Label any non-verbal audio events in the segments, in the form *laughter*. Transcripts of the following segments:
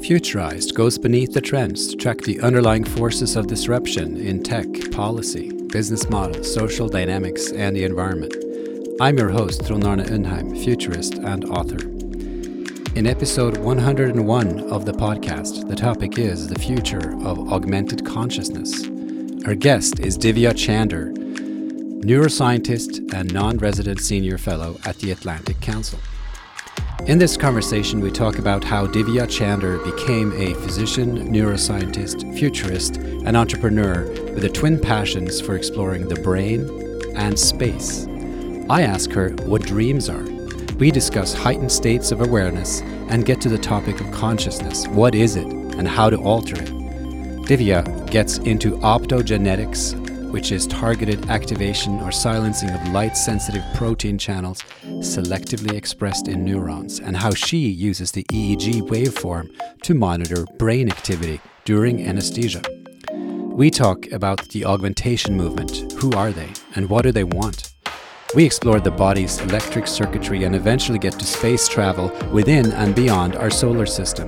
Futurized goes beneath the trends to track the underlying forces of disruption in tech, policy, business models, social dynamics, and the environment. I'm your host, Trond Undheim, futurist and author. In episode 101 of the podcast, the topic is the future of augmented consciousness. Our guest is Divya Chander, neuroscientist and non resident senior fellow at the Atlantic Council. In this conversation, we talk about how Divya Chander became a physician, neuroscientist, futurist, and entrepreneur with the twin passions for exploring the brain and space. I ask her what dreams are. We discuss heightened states of awareness and get to the topic of consciousness. What is it and how to alter it? Divya gets into optogenetics, which is targeted activation or silencing of light sensitive protein channels selectively expressed in neurons, and how she uses the EEG waveform to monitor brain activity during anesthesia. We talk about the augmentation movement who are they, and what do they want? We explore the body's electric circuitry and eventually get to space travel within and beyond our solar system.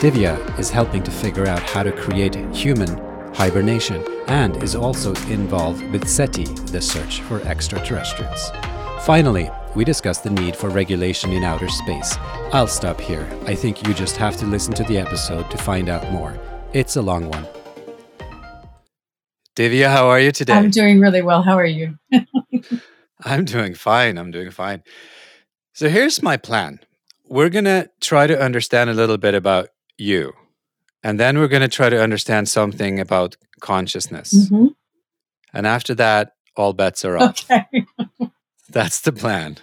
Divya is helping to figure out how to create human hibernation, and is also involved with SETI, the search for extraterrestrials. Finally, we discuss the need for regulation in outer space. I'll stop here. I think you just have to listen to the episode to find out more. It's a long one. Divya, how are you today? I'm doing really well. How are you? *laughs* I'm doing fine. I'm doing fine. So here's my plan. We're going to try to understand a little bit about you and then we're going to try to understand something about consciousness. Mm-hmm. And after that, all bets are off. Okay. *laughs* That's the plan.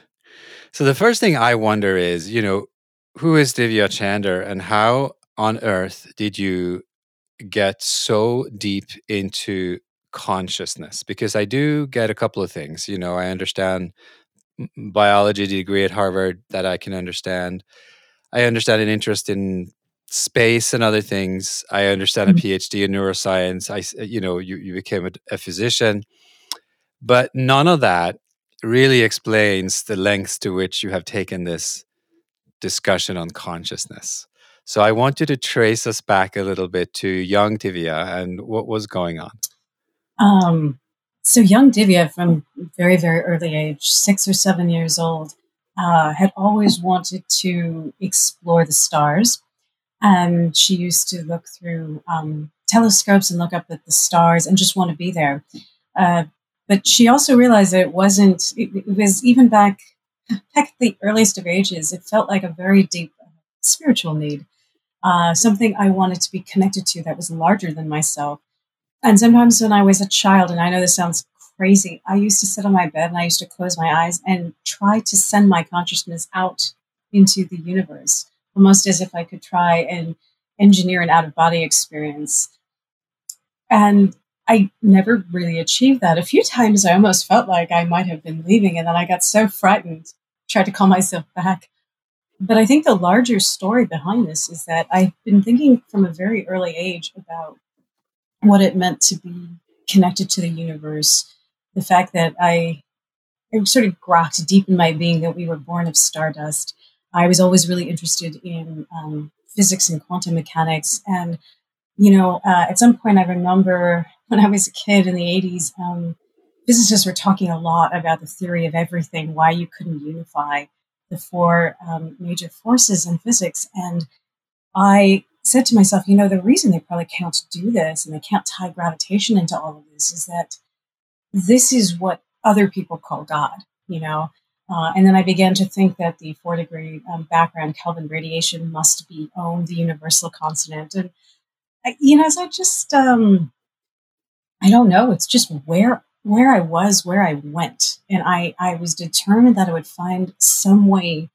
So the first thing I wonder is, you know, who is Divya Chander and how on earth did you get so deep into consciousness? Because I do get a couple of things. You know, I understand biology degree at Harvard that I can understand. I understand an interest in space and other things. I understand a mm-hmm. PhD in neuroscience. I, you know, you, you became a, a physician, but none of that really explains the lengths to which you have taken this discussion on consciousness. So I want you to trace us back a little bit to young Divya and what was going on. Um, so young Divya, from very very early age, six or seven years old, uh, had always wanted to explore the stars and she used to look through um, telescopes and look up at the stars and just want to be there. Uh, but she also realized that it wasn't, it, it, was even back, back at the earliest of ages, it felt like a very deep spiritual need, uh, something I wanted to be connected to that was larger than myself. And sometimes when I was a child, and I know this sounds crazy, I used to sit on my bed and I used to close my eyes and try to send my consciousness out into the universe almost as if I could try and engineer an out of body experience. And I never really achieved that. A few times I almost felt like I might have been leaving, and then I got so frightened, tried to call myself back. But I think the larger story behind this is that I've been thinking from a very early age about what it meant to be connected to the universe. The fact that I, I sort of grokked deep in my being that we were born of stardust I was always really interested in um, physics and quantum mechanics. And, you know, uh, at some point, I remember when I was a kid in the 80s, um, physicists were talking a lot about the theory of everything, why you couldn't unify the four um, major forces in physics. And I said to myself, you know, the reason they probably can't do this and they can't tie gravitation into all of this is that this is what other people call God, you know. Uh, and then I began to think that the four degree um, background Kelvin radiation must be owned the universal constant. And, I, you know, so I just, um, I don't know. It's just where where I was, where I went. And I, I was determined that I would find some way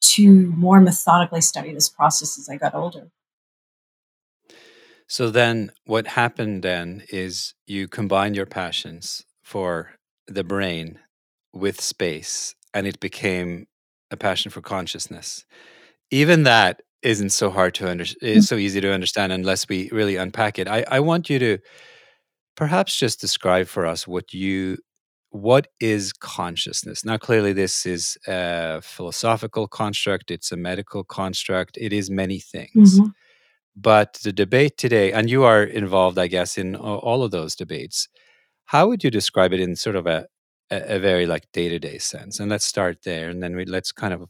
to more methodically study this process as I got older. So then what happened then is you combine your passions for the brain with space and it became a passion for consciousness. Even that isn't so hard to understand, it's so easy to understand unless we really unpack it. I, I want you to perhaps just describe for us what you what is consciousness now clearly this is a philosophical construct it's a medical construct it is many things mm-hmm. but the debate today, and you are involved, I guess, in all of those debates. How would you describe it in sort of a, a, a very like day to day sense? And let's start there, and then we let's kind of,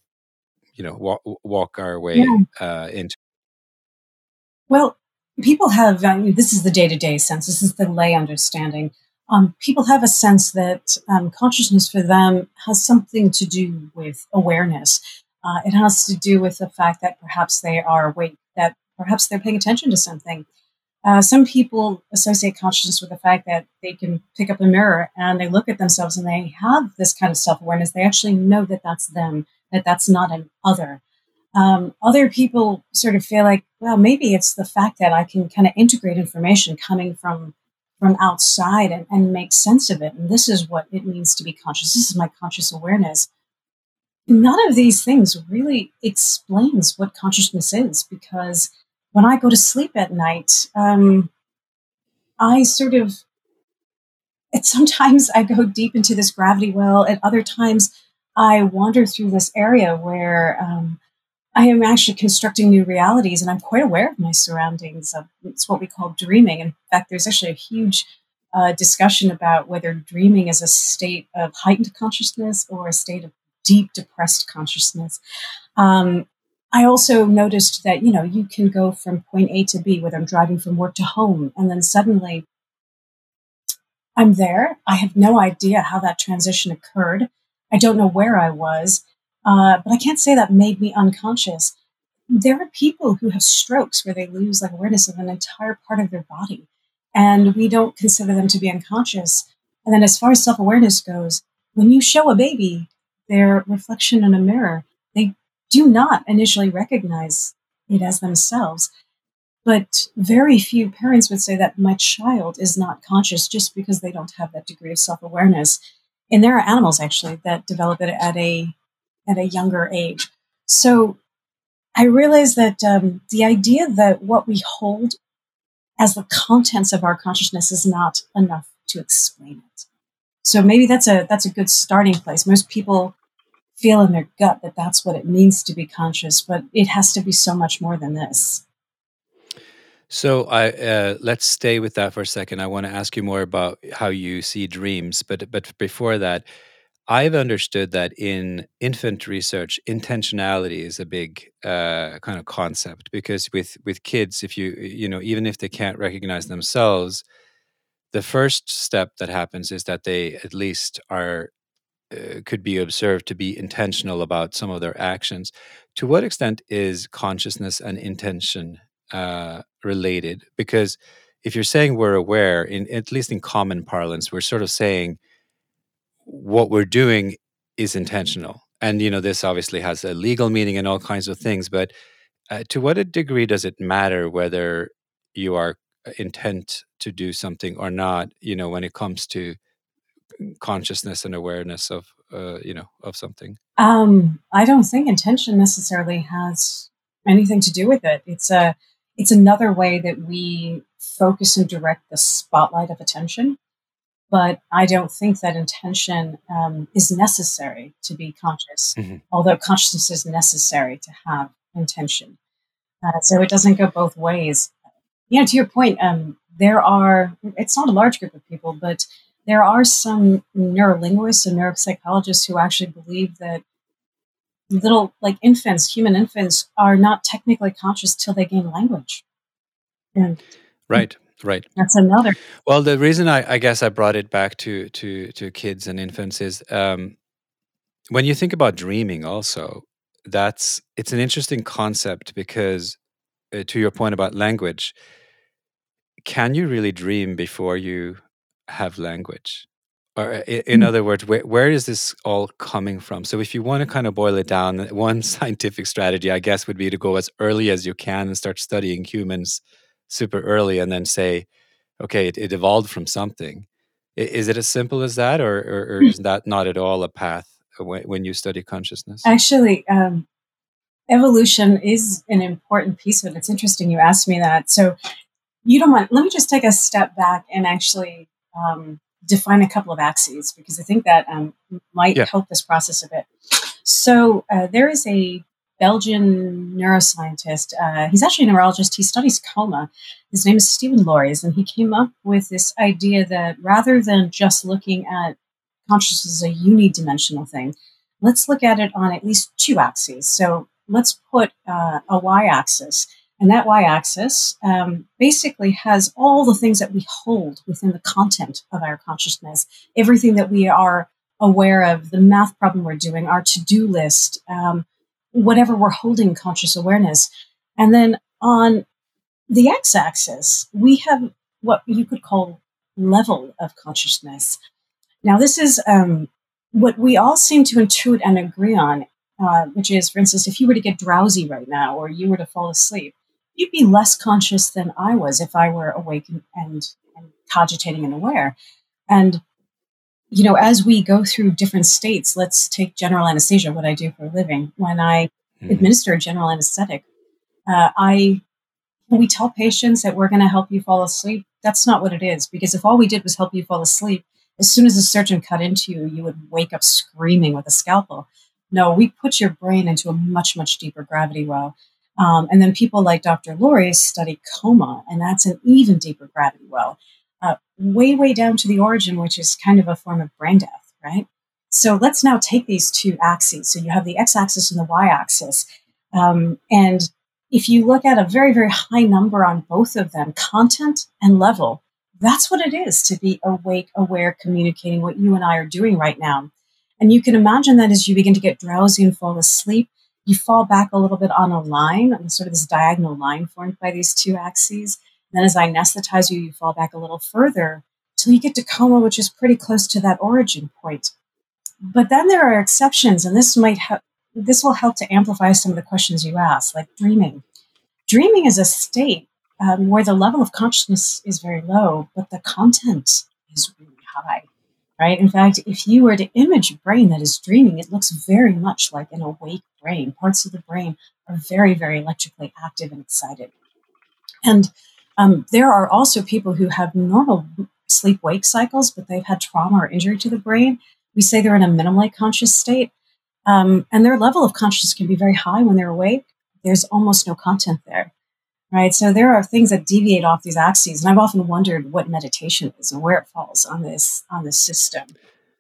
you know, walk, walk our way yeah. uh, into. Well, people have uh, this is the day to day sense. This is the lay understanding. Um, people have a sense that um, consciousness for them has something to do with awareness. Uh, it has to do with the fact that perhaps they are awake, that perhaps they're paying attention to something. Uh, some people associate consciousness with the fact that they can pick up a mirror and they look at themselves and they have this kind of self awareness. They actually know that that's them, that that's not an other. Um, other people sort of feel like, well, maybe it's the fact that I can kind of integrate information coming from from outside and, and make sense of it. And this is what it means to be conscious. This is my conscious awareness none of these things really explains what consciousness is because when I go to sleep at night, um, I sort of, at *laughs* sometimes I go deep into this gravity well, at other times I wander through this area where um, I am actually constructing new realities and I'm quite aware of my surroundings. Uh, it's what we call dreaming. In fact, there's actually a huge uh, discussion about whether dreaming is a state of heightened consciousness or a state of deep depressed consciousness. Um, I also noticed that, you know, you can go from point A to B, whether I'm driving from work to home, and then suddenly I'm there. I have no idea how that transition occurred. I don't know where I was, uh, but I can't say that made me unconscious. There are people who have strokes where they lose like awareness of an entire part of their body, and we don't consider them to be unconscious. And then, as far as self awareness goes, when you show a baby their reflection in a mirror, do not initially recognize it as themselves. But very few parents would say that my child is not conscious just because they don't have that degree of self awareness. And there are animals actually that develop it at a at a younger age. So I realize that um, the idea that what we hold as the contents of our consciousness is not enough to explain it. So maybe that's a that's a good starting place. Most people feel in their gut that that's what it means to be conscious, but it has to be so much more than this. So I uh, let's stay with that for a second. I want to ask you more about how you see dreams, but but before that, I've understood that in infant research, intentionality is a big uh, kind of concept because with with kids, if you you know even if they can't recognize themselves, the first step that happens is that they at least are uh, could be observed to be intentional about some of their actions. To what extent is consciousness and intention uh, related? Because if you're saying we're aware, in at least in common parlance, we're sort of saying what we're doing is intentional. And you know, this obviously has a legal meaning and all kinds of things. But uh, to what a degree does it matter whether you are uh, intent to do something or not? You know, when it comes to consciousness and awareness of uh, you know of something? Um i don't think intention necessarily has anything to do with it. It's a it's another way that we focus and direct the spotlight of attention but i don't think that intention um, is necessary to be conscious mm-hmm. although consciousness is necessary to have intention. Uh, so it doesn't go both ways. You know to your point um, there are it's not a large group of people but there are some neurolinguists and neuropsychologists who actually believe that little like infants human infants are not technically conscious till they gain language. And right right. that's another well the reason I, I, guess i brought it back to to to kids and infants is um, when you think about dreaming also that's it's an interesting concept because uh, to your point about language can you really dream before you have language. Or uh, in, mm. other words where, where is this all coming from? So if you want to kind of boil it down *laughs* one scientific strategy i guess would be to go as early as you can and start studying humans super early and then say okay it, it evolved from something. Is it as simple as that or, or, or mm. is that not at all a path when, when you study consciousness? Actually um, evolution is an important piece of it. It's interesting you asked me that. So you don't mind let me just take a step back and actually um, define a couple of axes because I think that um, might yeah. help this process a bit. So uh, there is a, Belgian neuroscientist. Uh, he's actually a neurologist. He studies coma. His name is Steven Laureys, and he came up with this idea that rather than just looking at consciousness as a unidimensional thing, let's look at it on at least two axes. So let's put uh, a y axis. And that y axis um, basically has all the things that we hold within the content of our consciousness, everything that we are aware of, the math problem we're doing, our to do list, um, whatever we're holding conscious awareness. And then on the x axis, we have what you could call level of consciousness. Now, this is um, what we all seem to intuit and agree on, uh, which is, for instance, if you were to get drowsy right now or you were to fall asleep, you'd be less conscious than I was if I were awake and, and, and cogitating and aware. And you know, as we go through different states, let's take general anesthesia, what I do for a living. When I mm-hmm. administer general anesthetic, uh, I we tell patients that we're going to help you fall asleep. That's not what it is, because if all we did was help you fall asleep, as soon as the surgeon cut into you, you would wake up screaming with a scalpel. No, we put your brain into a much, much deeper gravity well. Um, and then people like Dr. Laureys study coma, and that's an even deeper gravity well uh, way, way down to the origin, which is kind of a form of brain death, right? So let's now take these two axes. So you have the x axis and the y axis. Um, and if you look at a very, very high number on both of them, content and level, that's what it is to be awake, aware, communicating what you and I are doing right now. And you can imagine that as you begin to get drowsy and fall asleep, you fall back a little bit on a line, on sort of this diagonal line formed by these two axes. Then as I anesthetize you, you fall back a little further till you get to coma, which is pretty close to that origin point. But then there are exceptions, and this might help. This will help to amplify some of the questions you ask, like dreaming. Dreaming is a state um, where the level of consciousness is very low, but the content is really high. Right? In fact, if you were to image a brain that is dreaming, it looks very much like an awake brain. Parts of the brain are very, very electrically active and excited. And um, there are also people who have normal sleep wake cycles, but they've had trauma or injury to the brain. We say they're in a minimally conscious state. Um, and their level of consciousness can be very high when they're awake. There's almost no content there, right? So there are things that deviate off these axes, and I've often wondered what meditation is and where it falls on this on this system,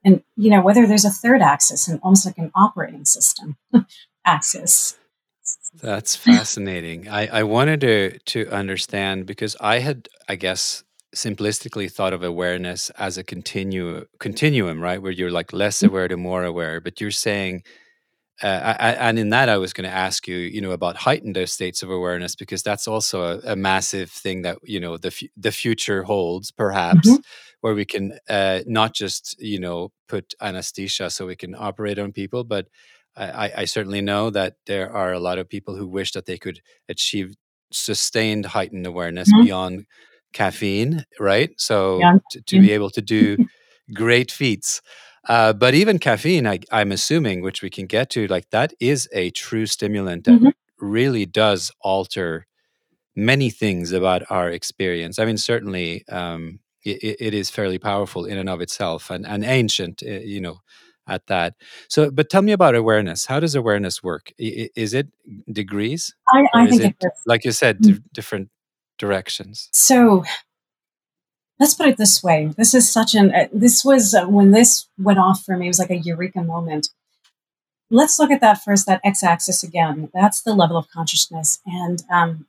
and you know whether there's a third axis and almost like an operating system *laughs* axis. That's fascinating. I, I wanted to to understand because I had, I guess, simplistically thought of awareness as a continu continuum, right? Where you're like less mm-hmm. aware to more aware. But you're saying, uh, I, and in that, I was going to ask you, you know, about heightened states of awareness because that's also a, a massive thing that you know the f- the future holds, perhaps, mm-hmm. where we can uh, not just you know put anesthesia so we can operate on people, but I, I, certainly know that there are a lot of people who wish that they could achieve sustained heightened awareness mm-hmm. beyond caffeine, right? So yeah. to, to be able to do *laughs* great feats. Uh, but even caffeine, I, am assuming, which we can get to, like that is a true stimulant that mm-hmm. really does alter many things about our experience. I mean, certainly um, it, it is fairly powerful in and of itself and, and ancient, eh, you know, at that. So, but tell me about awareness. How does awareness work? I, is it degrees? I, I think it, it like you said, mm-hmm. different directions. So, let's put it this way. This is such an. Uh, this was uh, when this went off for me. It was like a eureka moment. Let's look at that first. That x-axis again. That's the level of consciousness, and um,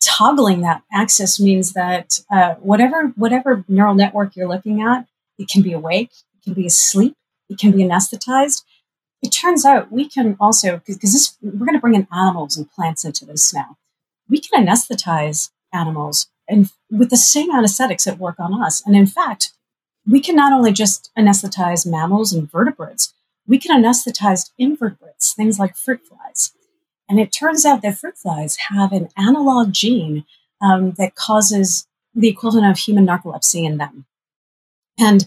toggling that axis means that uh, whatever whatever neural network you're looking at, it can be awake, it can be asleep, it can be anesthetized. It turns out we can also, because this, we're going to bring in animals and plants into this now. We can anesthetize animals and with the same anesthetics that work on us. And in fact, we can not only just anesthetize mammals and vertebrates, we can anesthetize invertebrates, things like fruit flies. And it turns out that fruit flies have an analog gene um, that causes the equivalent of human narcolepsy in them. And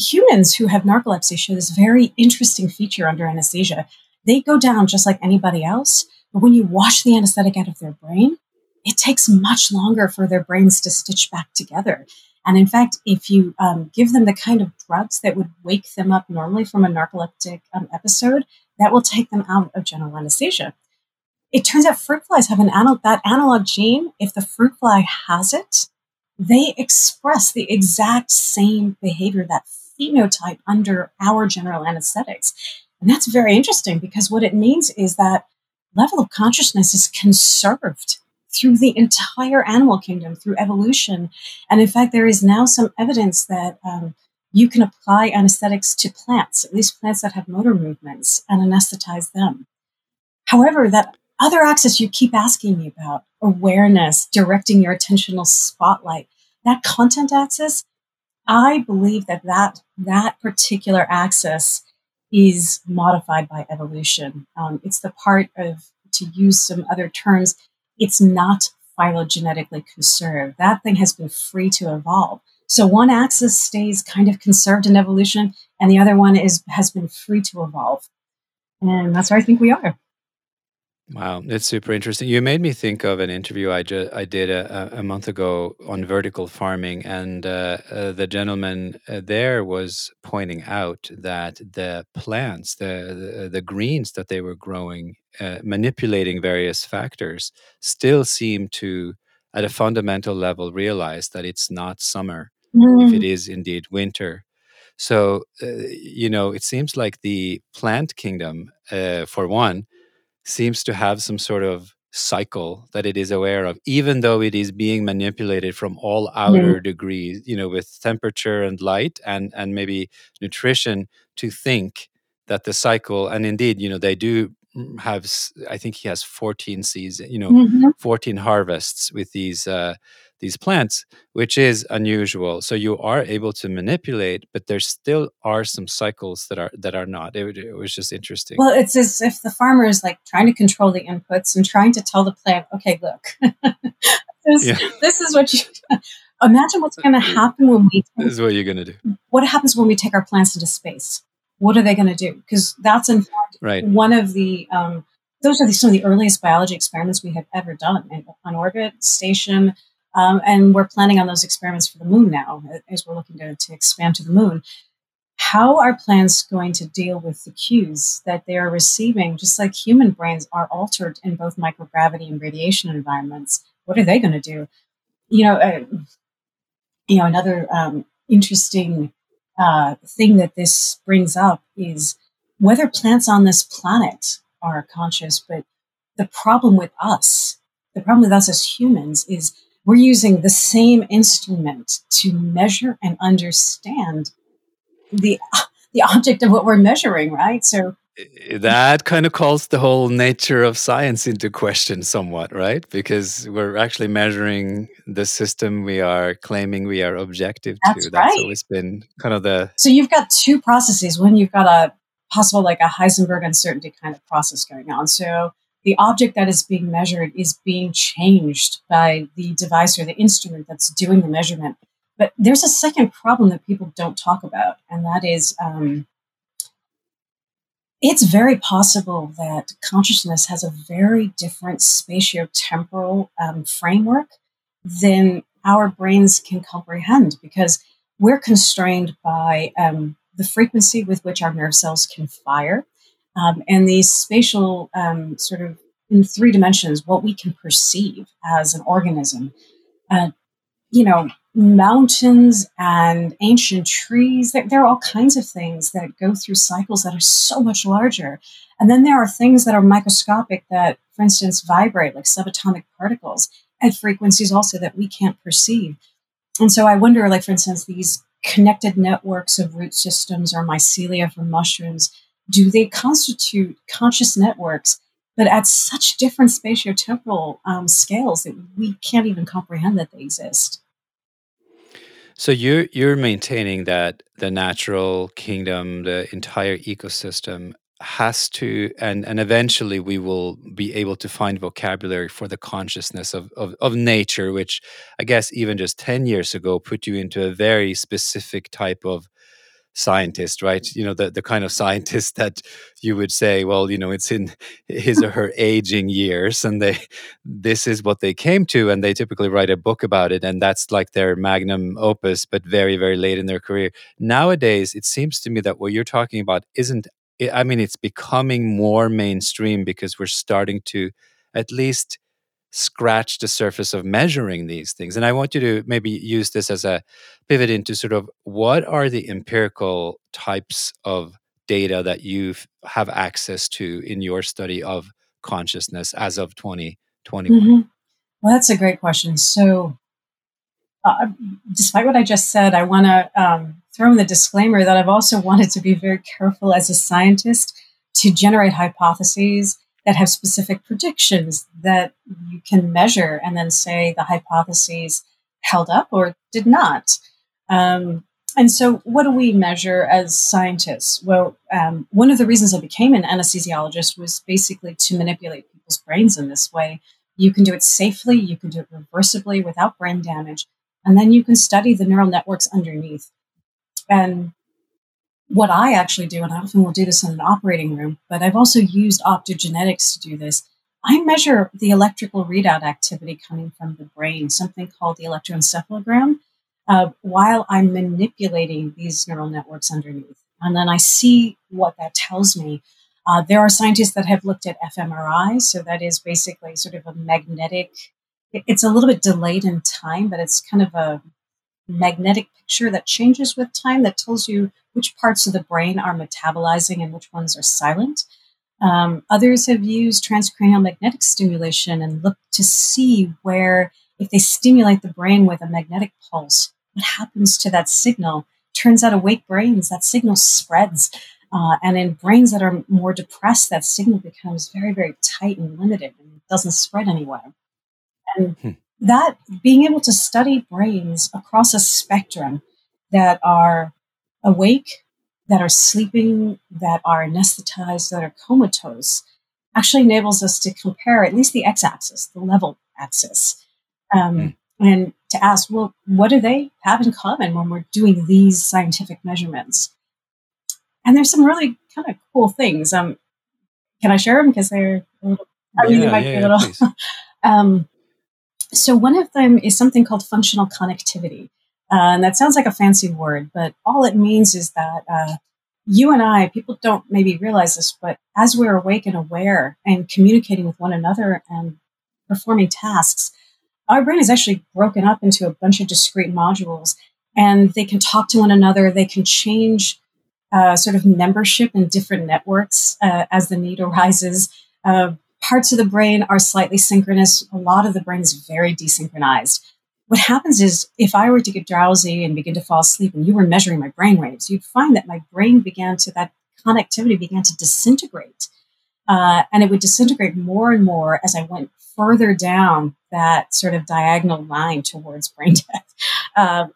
humans who have narcolepsy show this very interesting feature under anesthesia. They go down just like anybody else, but when you wash the anesthetic out of their brain, it takes much longer for their brains to stitch back together. And in fact, if you um, give them the kind of drugs that would wake them up normally from a narcoleptic um, episode, that will take them out of general anesthesia. it turns out fruit flies have an analog, that analog gene. If the fruit fly has it, they express the exact same behavior, that phenotype under our general anesthetics. And that's very interesting because what it means is that level of consciousness is conserved through the entire animal kingdom, through evolution. And in fact, there is now some evidence that um, you can apply anesthetics to plants, at least plants that have motor movements, and anesthetize them. However, that other axis you keep asking me about, awareness, directing your attentional spotlight, that content axis, I believe that that, that particular axis is modified by evolution. Um, it's the part of, to use some other terms, it's not phylogenetically conserved. That thing has been free to evolve. So one axis stays kind of conserved in evolution, and the other one is has been free to evolve. And that's where I think we are. Wow, it's super interesting. You made me think of an interview I ju- I did a, a month ago on vertical farming, and uh, uh, the gentleman uh, there was pointing out that the plants, the, the, the greens that they were growing, uh, manipulating various factors, still seem to, at a fundamental level, realize that it's not summer mm. if it mm. indeed winter. So, uh, you know, it seems like the plant kingdom, uh, for one seems to have some sort of cycle that it is aware of even though it is being manipulated from all outer mm. degrees you know with temperature and light and and maybe nutrition to think that the cycle and indeed you know they do have i think he has 14 seasons you know mm-hmm. 14 harvests with these uh these plants, which is unusual. So you are able to manipulate, but there still are some cycles that are that are not. It, it, was just interesting. Well, it's as if the farmer is like trying to control the inputs and trying to tell the plant, okay, look, *laughs* this, yeah. this is what you. *laughs* Imagine what's going to happen when we. Take, this is what you're going to do. What happens when we take our plants into space? What are they going to do? Because that's in fact right. one of the um, those are the, some of the earliest biology experiments we have ever done on orbit station um, and we're planning on those experiments for the moon now, as we're looking to, to expand to the moon. How are plants going to deal with the cues that they are receiving, just like human brains are altered in both microgravity and radiation environments? What are they going to do? You know, uh, you know, another um, interesting uh, thing that this brings up is whether plants on this planet are conscious, but the problem with us, the problem with us as humans is we're using the same instrument to measure and understand the the object of what we're measuring, right? So that kind of calls the whole nature of science into question somewhat, right? Because we're actually measuring the system we are claiming we are objective That's to. Right. That's always been kind of the. So you've got two processes. When you've got a possible, like a Heisenberg uncertainty kind of process going on. So the object that is being measured is being changed by the device or the instrument that's doing the measurement. But there's a second problem that people don't talk about, and that is um, it's very possible that consciousness has a very different spatiotemporal um, framework than our brains can comprehend because we're constrained by um, the frequency with which our nerve cells can fire um, and these spatial um, sort of in three dimensions, what we can perceive as an organism. Uh, you know, mountains and ancient trees, there, there, are all kinds of things that go through cycles that are so much larger. And then there are things that are microscopic that, for instance, vibrate like subatomic particles at frequencies also that we can't perceive. And so I wonder, like, for instance, these connected networks of root systems or mycelia from mushrooms do they constitute conscious networks, but at such different spatiotemporal um, scales that we can't even comprehend that they exist? So you're you're maintaining that the natural kingdom, the entire ecosystem has to and and eventually we will be able to find vocabulary for the consciousness of, of of nature which i guess even just 10 years ago put you into a very specific type of scientist, right? You know, the, the kind of scientist *laughs* that you would say, well, you know, it's in his or her aging years and they this is what they came to and they typically write a book about it and that's like their magnum opus, but very, very late in their career. Nowadays, it seems to me that what you're talking about isn't I mean, it's becoming more mainstream because we're starting to at least scratch the surface of measuring these things. And I want you to maybe use this as a pivot into sort of what are the empirical types of data that you have access to in your study of consciousness as of 2021? Mm-hmm. Well, that's a great question. So, uh, despite what I just said, I want to um, throw in the disclaimer that I've also *laughs* wanted to be very careful as a scientist to generate hypotheses that have specific predictions that you can measure and then say the hypotheses held up or did not. Um, and so, what do we measure as scientists? Well, um, one of the reasons I became an anesthesiologist was basically to manipulate people's brains in this way. You can do it safely, you can do it reversibly without brain damage, and then you can study the neural networks underneath. And what I actually do, and I often will do this in an operating room, but I've also used optogenetics to do this. I measure the electrical readout activity coming from the brain, something called the electroencephalogram, uh, while I'm manipulating these neural networks underneath. And then I see what that tells me. Uh, there are scientists that have looked at fMRI, so that is basically sort of a magnetic, it's a little bit delayed in time, but it's kind of a magnetic picture that changes with time that tells you which parts of the brain are metabolizing and which ones are silent. Um, others have used transcranial magnetic stimulation and looked to see where, if they stimulate the brain with a magnetic pulse, what happens to that signal. Turns out, awake brains, that signal spreads. Uh, and in brains that are more depressed, that signal becomes very, very tight and limited and doesn't spread anywhere. And hmm that being able to study brains across a spectrum that are awake, that are sleeping, that are anesthetized, that are comatose, actually enables us to compare at least the x axis, the level axis, um, mm. and to ask, well, what do they have in common when we're doing these scientific measurements? And there's some really kind of cool things. Um, can I share them? Because they're a little, I mean, yeah, they might yeah, be a little. *laughs* um, so, one of them is something called functional connectivity. Uh, and that sounds like a fancy word, but all it means is that uh, you and I, people don't maybe realize this, but as we're awake and aware and communicating with one another and performing tasks, our brain is actually broken up into a bunch of discrete modules and they can talk to one another. They can change uh, sort of membership in different networks uh, as the need arises. Parts of the brain are slightly synchronous. A lot of the brain is very desynchronized. What happens is if I were to get drowsy and begin to fall asleep and you were measuring my brain waves, you'd find that my brain began to, that connectivity began to disintegrate. Uh, and it would disintegrate more and more as I went further down that sort of diagonal line towards brain *laughs* death. Uh,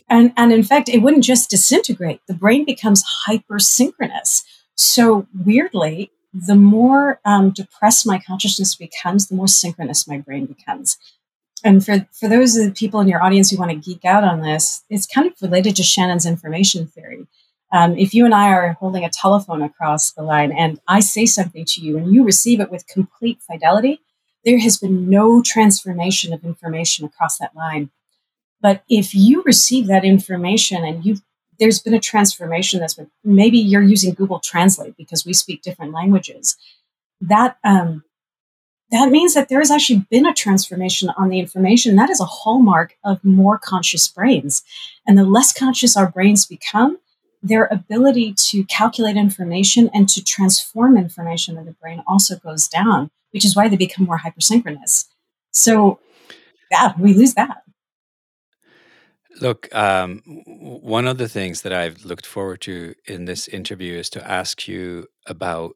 *laughs* and, and in fact, it wouldn't just disintegrate, the brain becomes hypersynchronous. So weirdly, the more um, depressed my consciousness becomes, the more synchronous my brain becomes. And for, for those of the people in your audience who want to geek out on this, it's kind of related to Shannon's information theory. Um, if you and I are holding a telephone across the line and I say something to you and you receive it with complete fidelity, there has been no transformation of information across that line. But if you receive that information and you've there's been a transformation that's been maybe you're using Google Translate because we speak different languages. That um, that means that there has actually been a transformation on the information. That is a hallmark of more conscious brains. And the less conscious our brains become, their ability to calculate information and to transform information in the brain also goes down, which is why they become more hypersynchronous. So, yeah, we lose that. Look, um, one of the things that I've looked forward to in this interview is to ask you about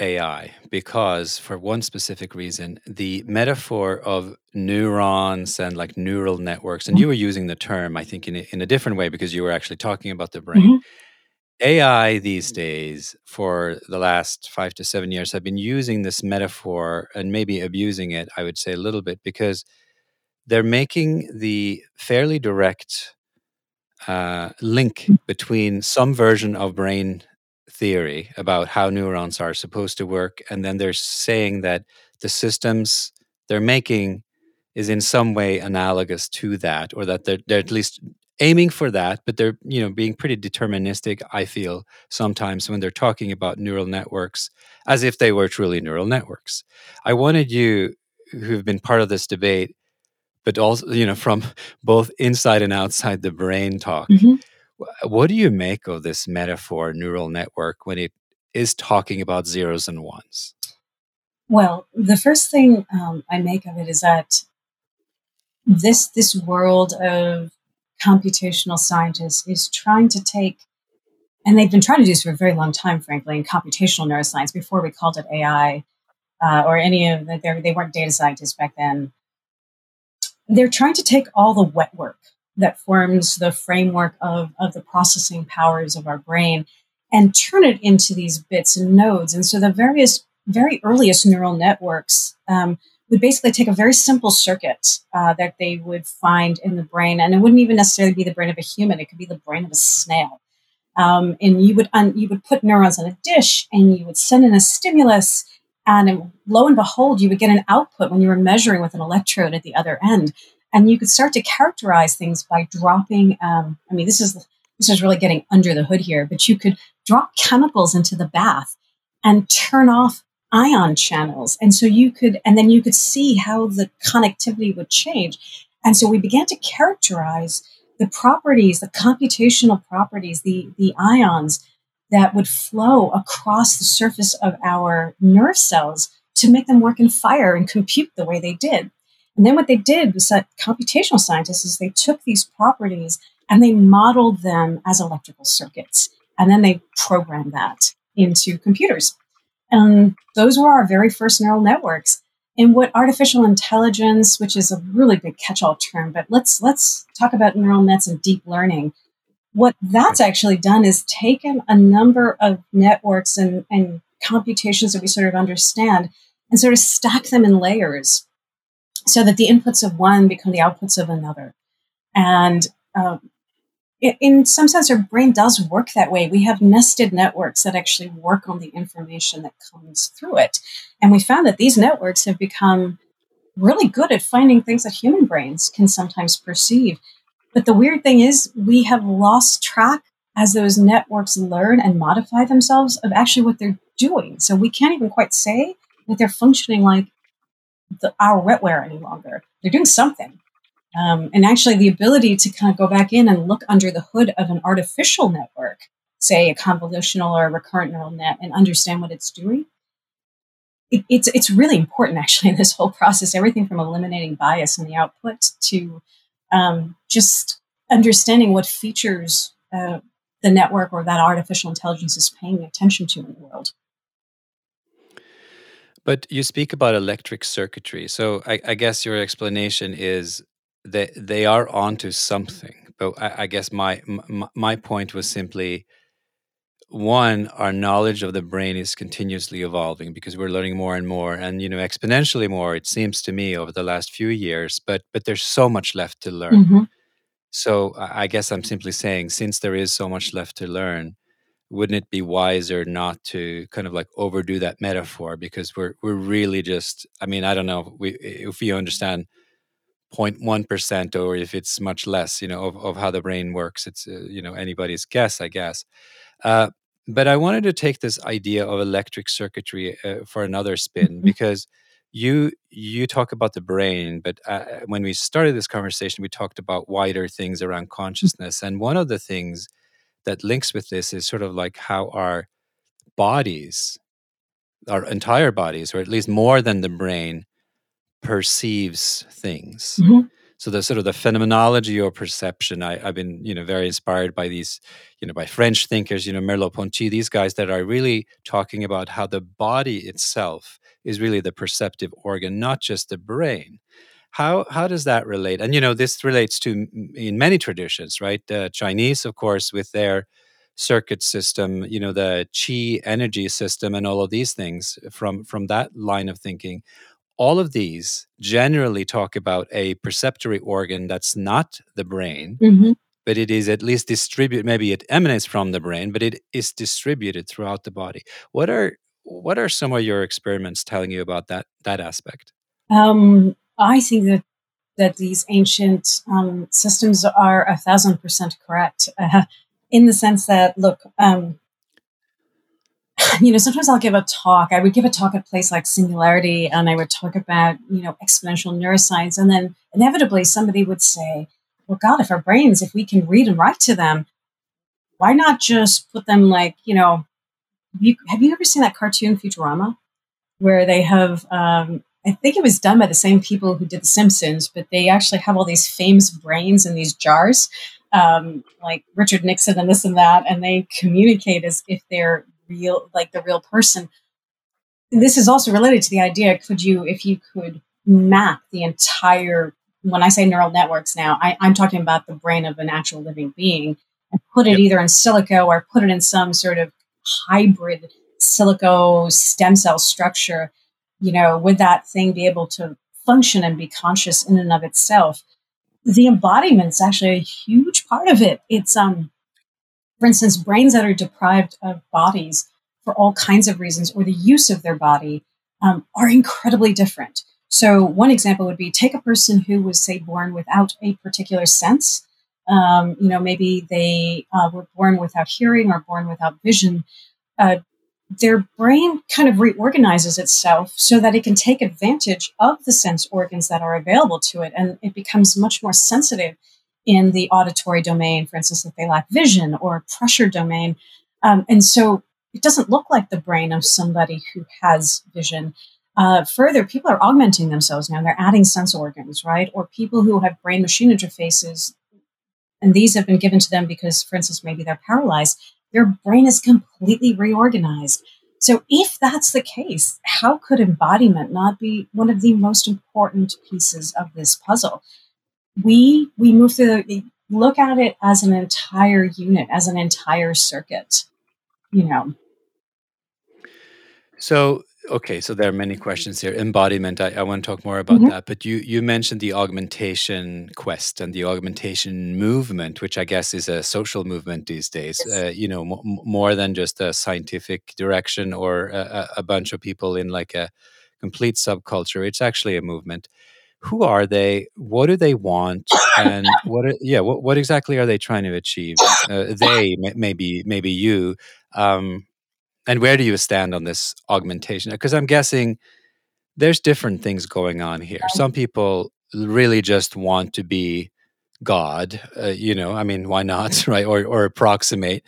AI, because for one specific reason, the metaphor of neurons and like neural networks, and you were using the term, I think, in a, in a different way because you were actually talking about the brain. Mm-hmm. AI these days, for the last five to seven years, have been using this metaphor and maybe abusing it, I would say, a little bit, because they're making the fairly direct uh, link between some version of brain theory about how neurons are supposed to work, and then they're saying that the systems they're making is in some way analogous to that, or that they're, they're at least aiming for that, but they're you know being pretty deterministic. I feel sometimes when they're talking about neural networks as if they were truly neural networks. I wanted you, who've been part of this debate, but also you know from both inside and outside the brain talk. Mm-hmm. What do you make of this metaphor neural network when it is talking about zeros and ones? Well, the first thing um, I make of it is that this this world of computational scientists is trying to take, and they've been trying to do this for a very long time, frankly, in computational neuroscience before we called it AI uh, or any of the, they weren't data scientists back then. They're trying to take all the wet work that forms the framework of, of the processing powers of our brain and turn it into these bits and nodes. And so the various, very earliest neural networks um, would basically take a very simple circuit uh, that they would find in the brain, and it wouldn't even necessarily be the brain of a human; it could be the brain of a snail. Um, and you would un- you would put neurons on a dish, and you would send in a stimulus, and lo and behold, you would get an output when you were measuring with an electrode at the other end, and you could start to characterize things by dropping. Um, I mean, this is this is really getting under the hood here, but you could drop chemicals into the bath and turn off ion channels. And so you could, and then you could see how the connectivity would change. And so we began to characterize the properties, the computational properties, the, the ions that would flow across the surface of our nerve cells to make them work in fire and compute the way they did. And then what they did was that computational scientists is they took these properties and they modeled them as electrical circuits. And then they programmed that into computers. And those were our very first neural networks. And what artificial intelligence, which is a really big catch-all term, but let's let's talk about neural nets and deep learning. What that's actually done is taken a number of networks and, and computations that we sort of understand and sort of stack them in layers so that the inputs of one become the outputs of another. And um, in some sense, our brain does work that way. We have nested networks that actually work on the information that comes through it. And we found that these networks have become really good at finding things that human brains can sometimes perceive. But the weird thing is, we have lost track as those networks learn and modify themselves of actually what they're doing. So we can't even quite say that they're functioning like the, our wetware any longer. They're doing something. Um, and actually, the ability to kind of go back in and look under the hood of an artificial network, say a convolutional or a recurrent neural net, and understand what it's doing, it, it's it's really important actually in this whole process. Everything from eliminating bias in the output to um, just understanding what features uh, the network or that artificial intelligence is paying attention to in the world. But you speak about electric circuitry. So I, I, guess your explanation is that they are onto something. But I, I guess my, my my point was simply one our knowledge of the brain is continuously evolving because we're learning more and more and you know exponentially more it seems to me over the last few years but but there's so much left to learn. Mm-hmm. so i guess i'm simply saying since there is so much left to learn wouldn't it be wiser not to kind of like overdo that metaphor? Because we're we're really just i mean i don't know we if you understand 0.1% or if it's much less you know of, of how the brain works it's uh, you know anybody's guess i guess. Uh, but i wanted to take this idea of electric circuitry uh, for another spin mm-hmm. because you you talk about the brain but uh, when we started this conversation we talked about wider things around mm-hmm. consciousness and one of the things that links with this is sort of like how our bodies our entire bodies or at least more than the brain perceives things. Mm-hmm. So the sort of the phenomenology or perception, I, have been, you know, very inspired by these, you know, by French thinkers, you know, Merleau-Ponty, these guys that are really talking about how the body itself is really the perceptive organ, not just the brain. How how does that relate? And you know, this relates to in many traditions, right? The Chinese, of course, with their circuit system, you know, the qi energy system, and all of these things from from that line of thinking all of these generally talk about a perceptory organ that's not the brain, mm-hmm. but it is at least distributed. Maybe it emanates from the brain, but it is distributed throughout the body. What are what are some of your experiments telling you about that that aspect? Um, I think that that these ancient um, systems are a thousand percent correct uh, *laughs* in the sense that, look, um, *sighs* you know, sometimes I'll give a talk. I would give a talk at a place like Singularity, and I would talk about, you know, exponential neuroscience. And then inevitably somebody would say, well, God, if our brains, if we can read and write to them, why not just put them like, you know, have you, have you ever seen that cartoon Futurama? Where they have, um, I think it was done by the same people who did The Simpsons, but they actually have all these famous brains in these jars, um, like Richard Nixon and this and that, and they communicate as if they're real, like the real person. This is also related to the idea could you, if you could map the entire, when I say neural networks now, I, I'm talking about the brain of an actual living being and put it yep. either in silico or put it in some sort of hybrid silico stem cell structure, you know, would that thing be able to function and be conscious in and of itself? The embodiment is actually a huge part of it. It's um for instance, brains that are deprived of bodies for all kinds of reasons or the use of their body um, are incredibly different. So, one example would be take a person who was, say, born without a particular sense. Um, you know, maybe they uh, were born without hearing or born without vision. Uh, their brain kind of reorganizes itself so that it can take advantage of the sense organs that are available to it, and it becomes much more sensitive in the auditory domain, for instance, if they lack vision or pressure domain. Um, and so it doesn't look like the brain of somebody who has vision. Uh, further, people are augmenting themselves now. They're adding sense organs, right? Or people who have brain machine interfaces, and these have been given to them because, for instance, maybe they're paralyzed. Their brain is completely reorganized. So, if that's the case, how could embodiment not be one of the most important pieces of this puzzle? We we move through the, look at it as an entire unit, as an entire circuit, you know. So okay, so there are many questions here. Embodiment, I, I want to talk more about mm-hmm. that. But you you mentioned the augmentation quest and the augmentation movement, which I guess is a social movement these days. Yes. Uh, you know, m- more than just a scientific direction or a, a bunch of people in like a complete subculture. It's actually a movement who are they? What do they want? And *coughs* what are, yeah what, what exactly are they trying to achieve? Uh, they maybe maybe you. Um, and where do you stand on this augmentation? Because i'm guessing there's different things going on here. Some people really just want to be god uh, you know i mean why not *laughs* right? Or or approximate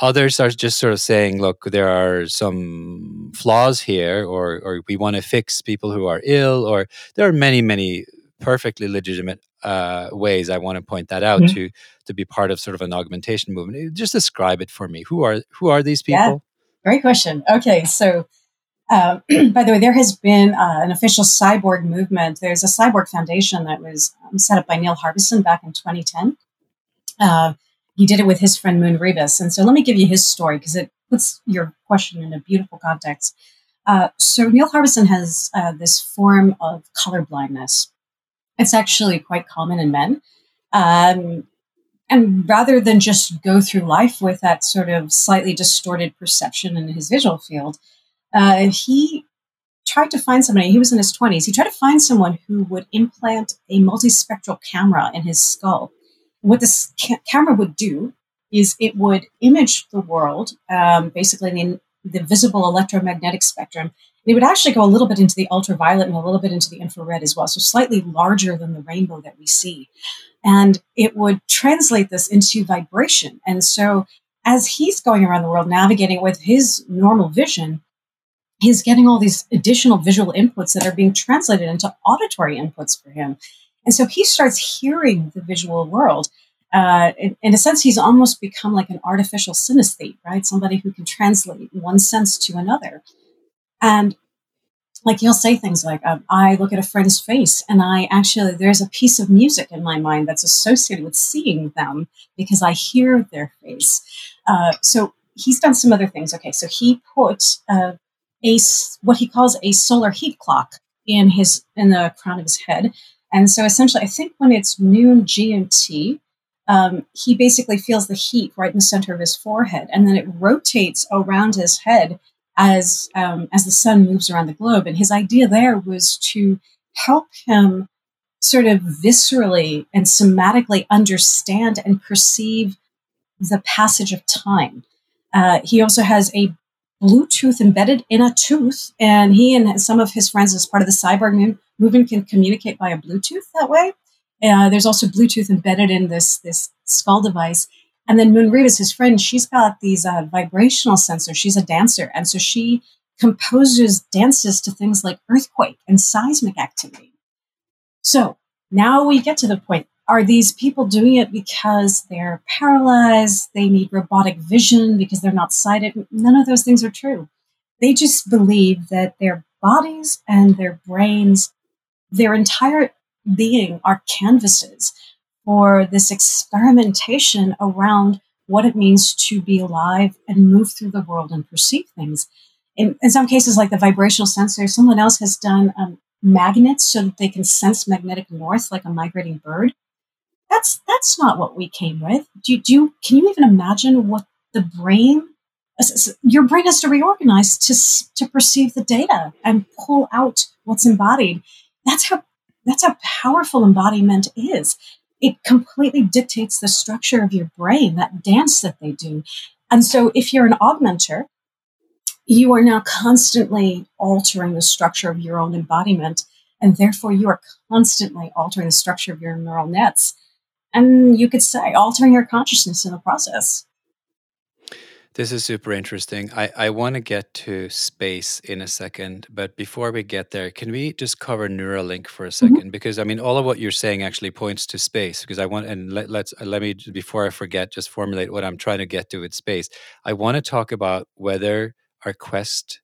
Others are just sort of saying, look, there are some flaws here, or, or we want to fix people who are ill, or there are many, many perfectly legitimate uh, ways. I want to point that out mm-hmm. to to be part of sort of an augmentation movement. Just describe it for me. Who are who are these people? Yeah, great question. Okay, so uh, *clears throat* by the way, there has been uh, an official cyborg movement. There's a cyborg foundation that was um, set up by Neil Harbisson back in 2010. Uh, he did it with his friend Moon Ribas. And so let me give you his story because it puts your question in a beautiful context. Uh, so Neil Harbisson has uh, this form of color blindness. It's actually quite common in men. Um, and rather than just go through life with that sort of slightly distorted perception in his visual field, uh, he tried to find somebody, he was in his 20s, he tried to find someone who would implant a multispectral camera in his skull what this ca- camera would do is it would image the world, um, basically in the visible electromagnetic spectrum. It would actually go a little bit into the ultraviolet and a little bit into the infrared as well, so slightly larger than the rainbow that we see. And it would translate this into vibration. And so, as he's going around the world navigating with his normal vision, he's getting all these additional visual inputs that are being translated into auditory inputs for him. And so he starts hearing the visual world. Uh, in, in, a sense, he's almost become like an artificial synesthete, right? Somebody who can translate one sense to another. And like he'll say things like, um, I look at a friend's face and I actually, there's a piece of music in my mind that's associated with seeing them because I hear their face. Uh, so he's done some other things. Okay, so he put uh, a, what he calls a solar heat clock in his, in the crown of his head and so essentially, I think when it's noon GMT, um, he basically feels the heat right in the center of his forehead, and then it rotates around his head as um, as the sun moves around the globe. And his idea there was to help him sort of viscerally and somatically understand and perceive the passage of time. Uh, he also has a Bluetooth embedded in a tooth, and he and some of his friends, as part of the cyborg movement, can communicate via Bluetooth that way. Uh, there's also Bluetooth embedded in this this skull device. And then Moon is his friend, she's got these uh, vibrational sensors. She's a dancer, and so she composes dances to things like earthquake and seismic activity. So now we get to the point are these people doing it because they're paralyzed? They need robotic vision because they're not sighted? None of those things are true. They just believe that their bodies and their brains, their entire being are canvases for this experimentation around what it means to be alive and move through the world and perceive things. In, in some cases, like the vibrational sensor, someone else has done um, magnets so that they can sense magnetic north like a migrating bird that's that's not what we came with. Do do you, can you even imagine what the brain your brain has to reorganize to to perceive the data and pull out what's embodied. That's how that's how powerful embodiment is. It completely dictates the structure of your brain, that dance that they do. And so if you're an augmenter, you are now constantly altering the structure of your own embodiment. And therefore, you are constantly altering the structure of your neural nets and you could say altering your consciousness in the process. This is super interesting. I, I want to get to space in a second, but before we get there, can we just cover Neuralink for a 2nd mm-hmm. Because I mean, all of what you're saying actually points to space. Because I want, and let, let's let me before I forget, just formulate what I'm trying to get to with space. I want to talk about whether our quest,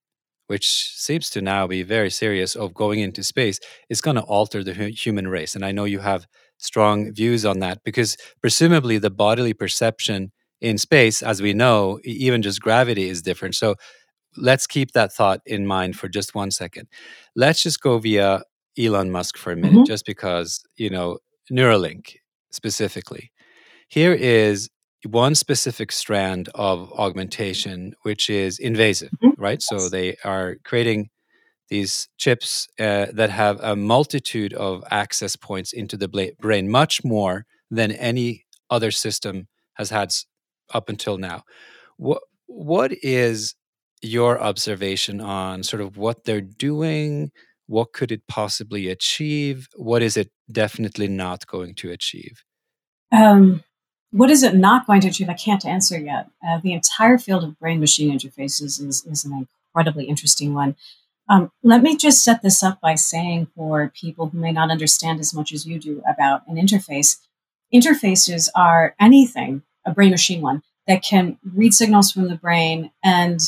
which seems to now be very serious, of going into space, is going to alter the human race. And I know you have strong views on that because presumably the bodily perception in space, as we know, even just gravity is different. So let's keep that thought in mind for just one second. Let's just go via Elon Musk for a minute, mm-hmm. just because, you know, Neuralink specifically. Here is one specific strand of augmentation, which is invasive, mm-hmm. right? So they are creating these chips uh, that have a multitude of access points into the brain, much more than any other system has had up until now. What what is your observation on sort of what they're doing? What could it possibly achieve? What is it definitely not going to achieve? Um, what is it not going to achieve? I can't answer yet. Uh, the entire field of brain machine interfaces is, is an incredibly interesting one. Um, let me just set this up by saying for people who may not understand as much as you do about an interface, interfaces are anything, a brain machine one, that can read signals from the brain and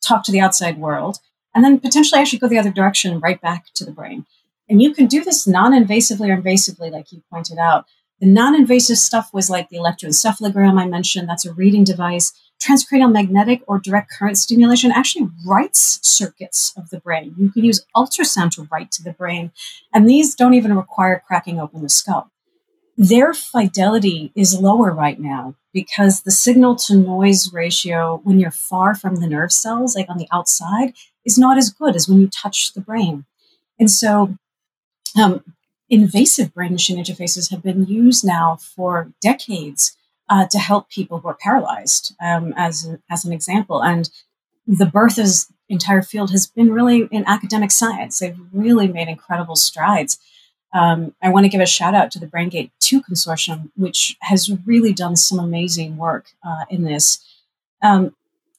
talk to the outside world, and then potentially actually go the other direction right back to the brain. And you can do this non invasively or invasively, like you pointed out. The non invasive stuff was like the electroencephalogram I mentioned, that's a reading device transcranial magnetic or direct current stimulation actually writes circuits of the brain. You can use ultrasound to write to the brain, and these don't even require cracking open the skull. Their fidelity is lower right now because the signal to noise ratio when you're far from the nerve cells, like on the outside, is not as good as when you touch the brain. And so, um, invasive brain machine interfaces have been used now for decades uh, to help people who are paralyzed, um, as, as an example. And the birth of entire field has been really in academic science. They've really made incredible strides. Um, I want to give a shout out to the BrainGate 2 Consortium, which has really done some amazing work uh, in this. Um,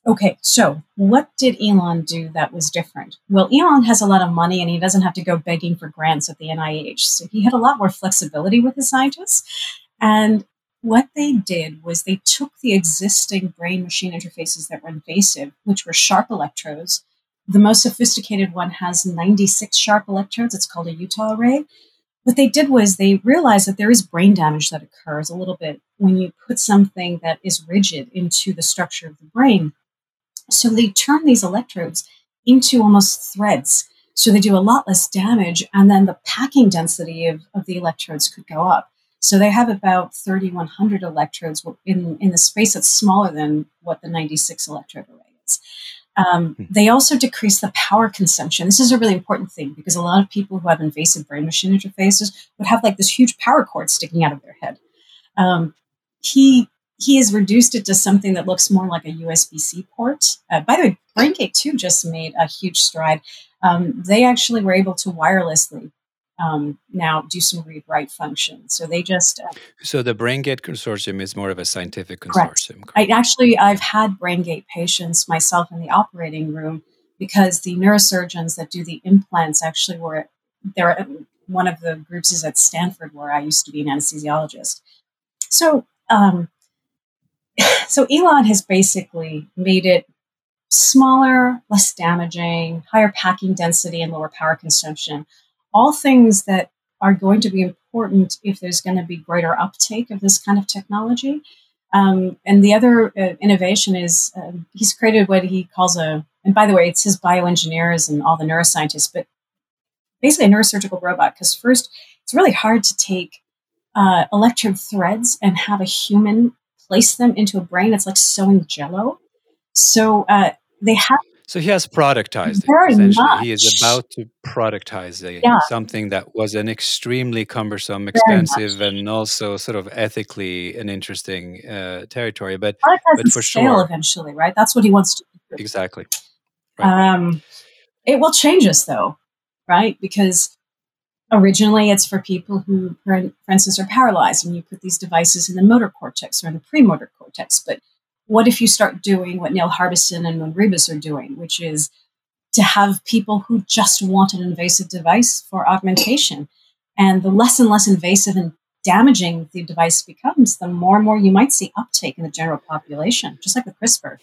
okay, so what did Elon do that was different? Well, Elon has a lot of money and he doesn't have to go begging for grants at the NIH. So he had a lot more flexibility with his scientists. And what they did was they took the existing brain machine interfaces that were invasive, which were sharp electrodes. The most sophisticated one has 96 sharp electrodes. It's called a Utah array. What they did was they realized that there is brain damage that occurs a little bit when you put something that is rigid into the structure of the brain. So they turn these electrodes into almost threads. So they do a lot less damage, and then the packing density of, of the electrodes could go up. So they have about 3,100 electrodes in, in the space that's smaller than what the 96 electrode array. Um, hmm. they also decrease the power consumption. This is a really important thing because a lot of people who have invasive brain machine interfaces would have like this huge power cord sticking out of their head. Um, he he has reduced it to something that looks more like a USB C port. Uh, by the way, BrainGate 2 just made a huge stride. Um, they actually were able to wirelessly um, now do some read write function. So they just. Uh, so the BrainGate consortium is more of a scientific consortium. Correct. I actually I've had BrainGate patients myself in the operating room because the neurosurgeons that do the implants actually were there. One of the groups is at Stanford where I used to be an anesthesiologist. So um, *sighs* so Elon has basically made it smaller, less damaging, higher packing density, and lower power consumption. All things that are going to be important if there's going to be greater uptake of this kind of technology. Um, and the other uh, innovation is uh, he's created what he calls a, and by the way, it's his bioengineers and all the neuroscientists, but basically a neurosurgical robot. Because first, it's really hard to take uh, electrode threads and have a human place them into a brain. It's like sewing jello. So uh, they have. So he has productized it. Essentially, much. he is about to productize a, yeah. something that was an extremely cumbersome, expensive, and also sort of ethically an interesting uh, territory. But, but for sure, eventually, right? That's what he wants to. Do. Exactly. Right. Um, it will change us, though, right? Because originally it's for people who, for instance, are paralyzed, and you put these devices in the motor cortex or in the premotor cortex. But what if you start doing what Neil Harbisson and Moon Ribas are doing, which is to have people who just want an invasive device for augmentation? And the less and less invasive and damaging the device becomes, the more and more you might see uptake in the general population, just like with CRISPR.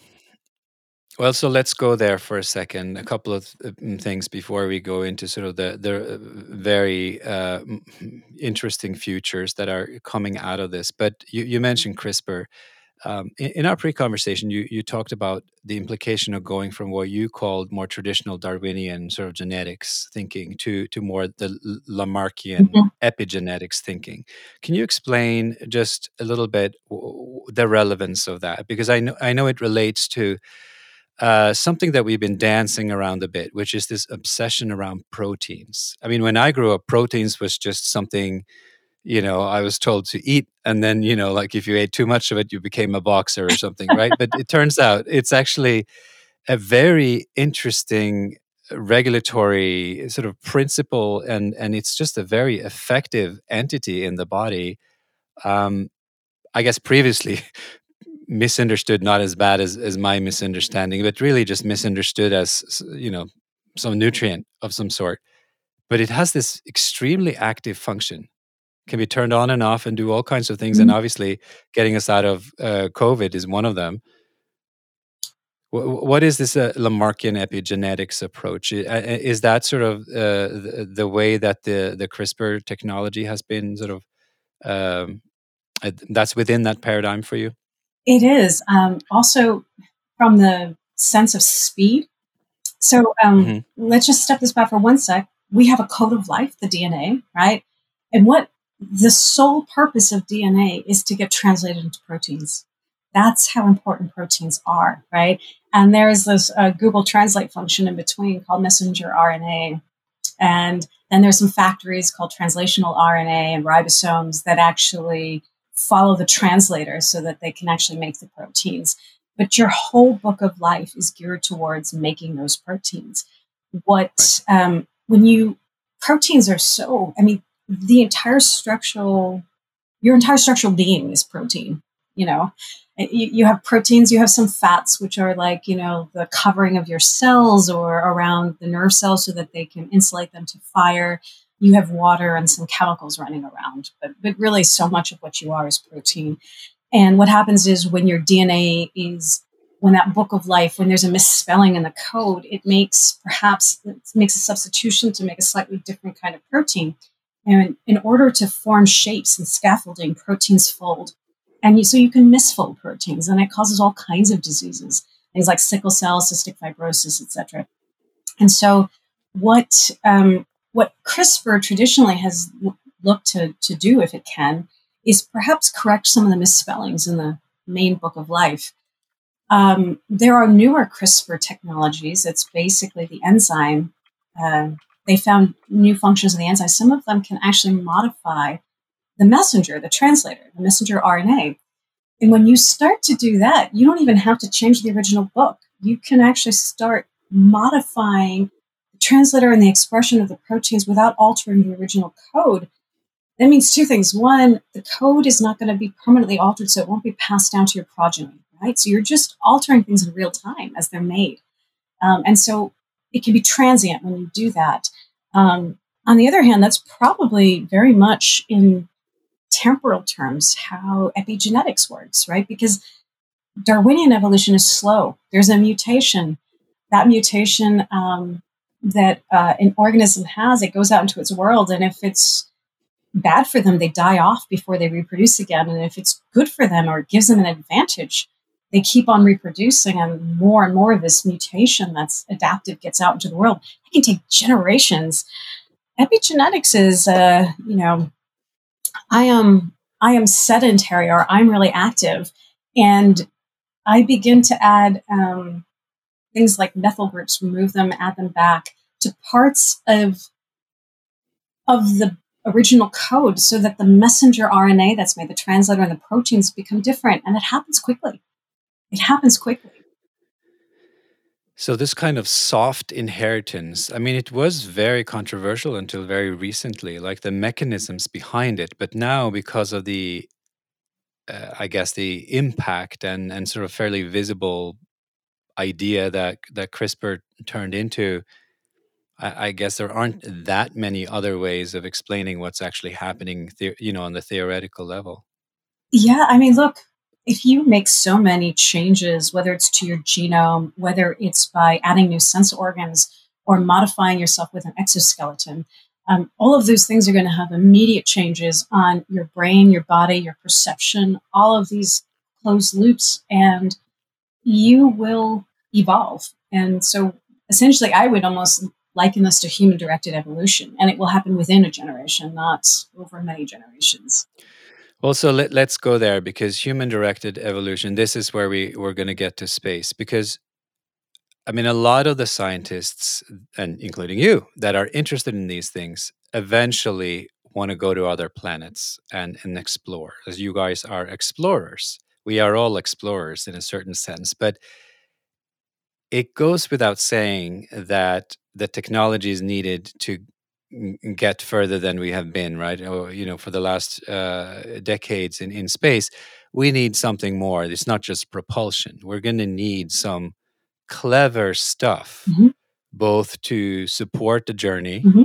Well, so let's go there for a second. A couple of uh, mm, things before we go into sort of the the uh, very uh, interesting futures that are coming out of this. But you, you mentioned CRISPR. Um, in, in, our pre-conversation, you you talked about the implication of going from what you called more traditional Darwinian sort of genetics thinking to to more the Lamarckian mm-hmm. epigenetics thinking. Can you explain just a little bit the relevance of that? Because I know I know it relates to uh, something that we've been dancing around a bit, which is this obsession around proteins. I mean, when I grew up, proteins was just something, you know, I was told to eat. And then, you know, like if you ate too much of it, you became a boxer or something, right? but it turns out it's actually a very interesting regulatory sort of principle and and it's just a very effective entity in the body um, I guess previously *laughs* misunderstood not as bad as, as my misunderstanding but really just misunderstood as you know some nutrient of some sort but it has this extremely active function can be turned on and off and do all kinds of things mm-hmm. and obviously getting us out of uh, covid is one of them what is this uh, Lamarckian epigenetics approach? Is that sort of uh, the, the, way that the the CRISPR technology has been sort of um, that's within that paradigm for you? It is. Um, also, from the sense of speed. So um, mm-hmm. let's just step this back for one sec. We have a code of life, the DNA, right? And what the sole purpose of DNA is to get translated into proteins. That's how important proteins are, right? And there's this uh, Google Translate function in between called messenger RNA. And then there's some factories called translational RNA and ribosomes that actually follow the translator so that they can actually make the proteins. But your whole book of life is geared towards making those proteins. What, um, when you, proteins are so, I mean, the entire structural, your entire structural being is protein, you know? You, you have proteins, you have some fats, which are like, you know, the covering of your cells or around the nerve cells so that they can insulate them to fire you have water and some chemicals running around, but, but really so mm-hmm. much of what you are is protein. And what happens is when your DNA is when that book of life, when there's a misspelling in the code, it makes perhaps it makes a substitution to make a slightly different kind of protein. And in order to form shapes and scaffolding, proteins fold. And you, so you can misfold proteins, and it causes all kinds of diseases, things like sickle cell, cystic fibrosis, etc. And so, what um, what CRISPR traditionally has looked to, to do, if it can, is perhaps correct some of the misspellings in the main book of life. Um, there are newer CRISPR technologies. It's basically the enzyme. Uh, they found new functions of the enzyme. Some of them can actually modify the messenger, the translator, the messenger RNA. And when you start to do that, you don't even have to change the original book. You can actually start modifying the translator and the expression of the proteins without altering the original code. That means two things. One, the code is not going to be permanently altered, so it won't be passed down to your progeny, right? So you're just altering things in real time as they're made. Um, and so it can be transient when you do that. Um, on the other hand, that's probably very much in temporal terms how epigenetics works, right? Because Darwinian evolution is slow. There's a mutation. That mutation um, that uh, an organism has, it goes out into its world, and if it's bad for them, they die off before they reproduce again. And if it's good for them or gives them an advantage, they keep on reproducing, and more and more of this mutation that's adaptive gets out into the world. It can take generations. Epigenetics is, uh, you know, I am I am sedentary or I'm really active, and I begin to add um, things like methyl groups, remove them, add them back to parts of of the original code so that the messenger RNA that's made, the translator and the proteins become different. And it happens quickly. It happens quickly. So, this kind of soft inheritance, I mean, it was very controversial until very recently, like the mechanisms behind it. But now, because of the, uh, I guess, the impact and, and sort of fairly visible idea that, that CRISPR turned into, I, I guess there aren't that many other ways of explaining what's actually happening, the, you know, on the theoretical level. Yeah, I mean, look, if you make so many changes, whether it's to your genome, whether it's by adding new sense organs or modifying yourself with an exoskeleton, um, all of those things are going to have immediate changes on your brain, your body, your perception, all of these closed loops, and you will evolve. And so essentially, I would almost liken this to human directed evolution, and it will happen within a generation, not over many generations. Also, let, let's go there because human directed evolution, this is where we, we're going to get to space. Because, I mean, a lot of the scientists, and including you, that are interested in these things eventually want to go to other planets and, and explore, as you guys are explorers. We are all explorers in a certain sense. But it goes without saying that the technology is needed to get further than we have been, right? Or, you know, for the last uh, decades in, in space, we need something more. It's not just propulsion. We're going to need some clever stuff, mm-hmm. both to support the journey. Mm-hmm.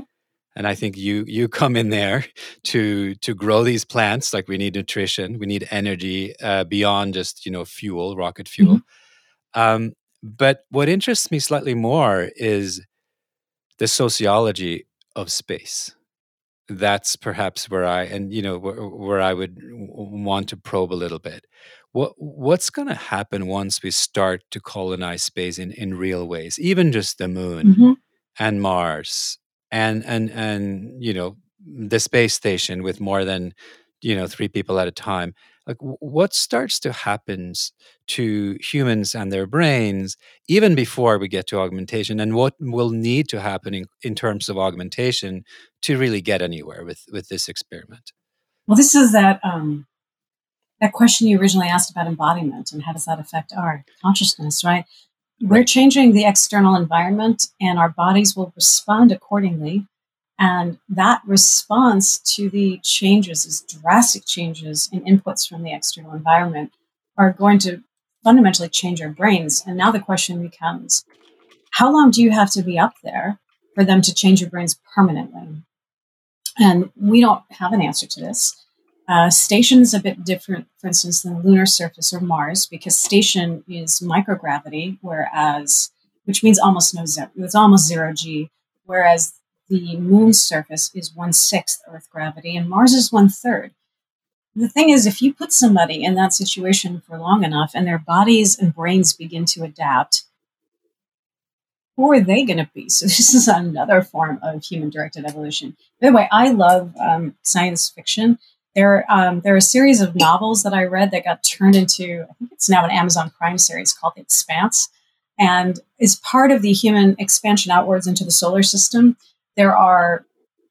And I think you you come in there *laughs* to to grow these plants. Like we need nutrition, we need energy uh, beyond just you know fuel, rocket fuel. Mm-hmm. Um, but what interests me slightly more is the sociology of space. That's perhaps where i and you know where, where i would want to probe a little bit. What what's going to happen once we start to colonize space in in real ways even just the moon mm-hmm. and mars and and and you know the space station with more than you know three people at a time like what starts to happen to humans and their brains even before we get to augmentation and what will need to happen in, in terms of augmentation to really get anywhere with with this experiment? Well this is that um that question you originally asked about embodiment and how does that affect our consciousness right? We're changing the external environment and our bodies will respond accordingly and that response to the changes, these drastic changes in inputs from the external environment, are going to fundamentally change our brains. And now the question becomes how long do you have to be up there for them to change your brains permanently? And we don't have an answer to this. Uh, station is a bit different, for instance, than the lunar surface or Mars, because station is microgravity, whereas which means almost no zero, it's almost zero g, whereas the moon's surface is one sixth Earth gravity and Mars is one third. The thing is, if you put somebody in that situation for long enough and their bodies and brains begin to adapt, who are they going to be? *laughs* So, this is another form of human directed evolution. By the way, I love um, science fiction. There, um, there are a series of novels that I read that got turned into, I think it's now an Amazon Prime series called The Expanse, and is part of the human expansion outwards into the solar system. There are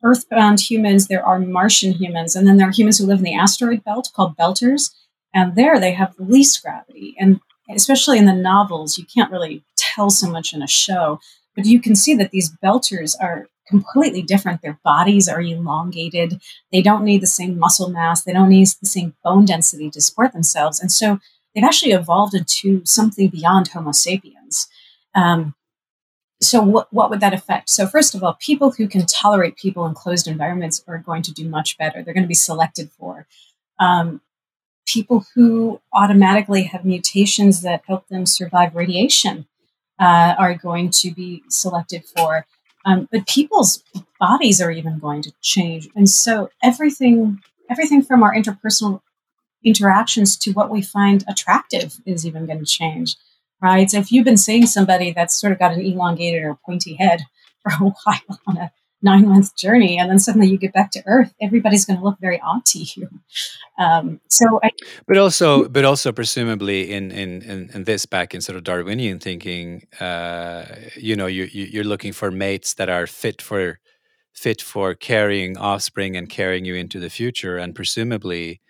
Earthbound humans, there are Martian humans, and then there are humans who live in the asteroid belt called Belters. And there they have the least gravity. And especially in the novels, you can't really tell so much in a show, but you can see that these Belters are completely different. Their bodies are elongated. They don't need the same muscle mass. They don't need the same bone density to support themselves. And so they've actually evolved into something beyond Homo sapiens. Um, so what, what would that affect? So first of all people who can tolerate people in closed environments are going to do much better. They're going to be selected for um, people who automatically have mutations that help them survive radiation uh, are going to be selected for. Um, but people's bodies are even going to change. And so everything everything from our interpersonal interactions to what we find attractive is even going to change right? So if you've been seeing somebody that's sort of got an elongated or pointy head *laughs* for a while on a nine month journey, and then suddenly you get back to Earth, everybody's going to look very odd to you. Um, so, I, but also, but also presumably in, in in in this back in sort of Darwinian thinking, uh, you know, you, you you're looking for mates that are fit for fit for carrying offspring and carrying you into the future, and presumably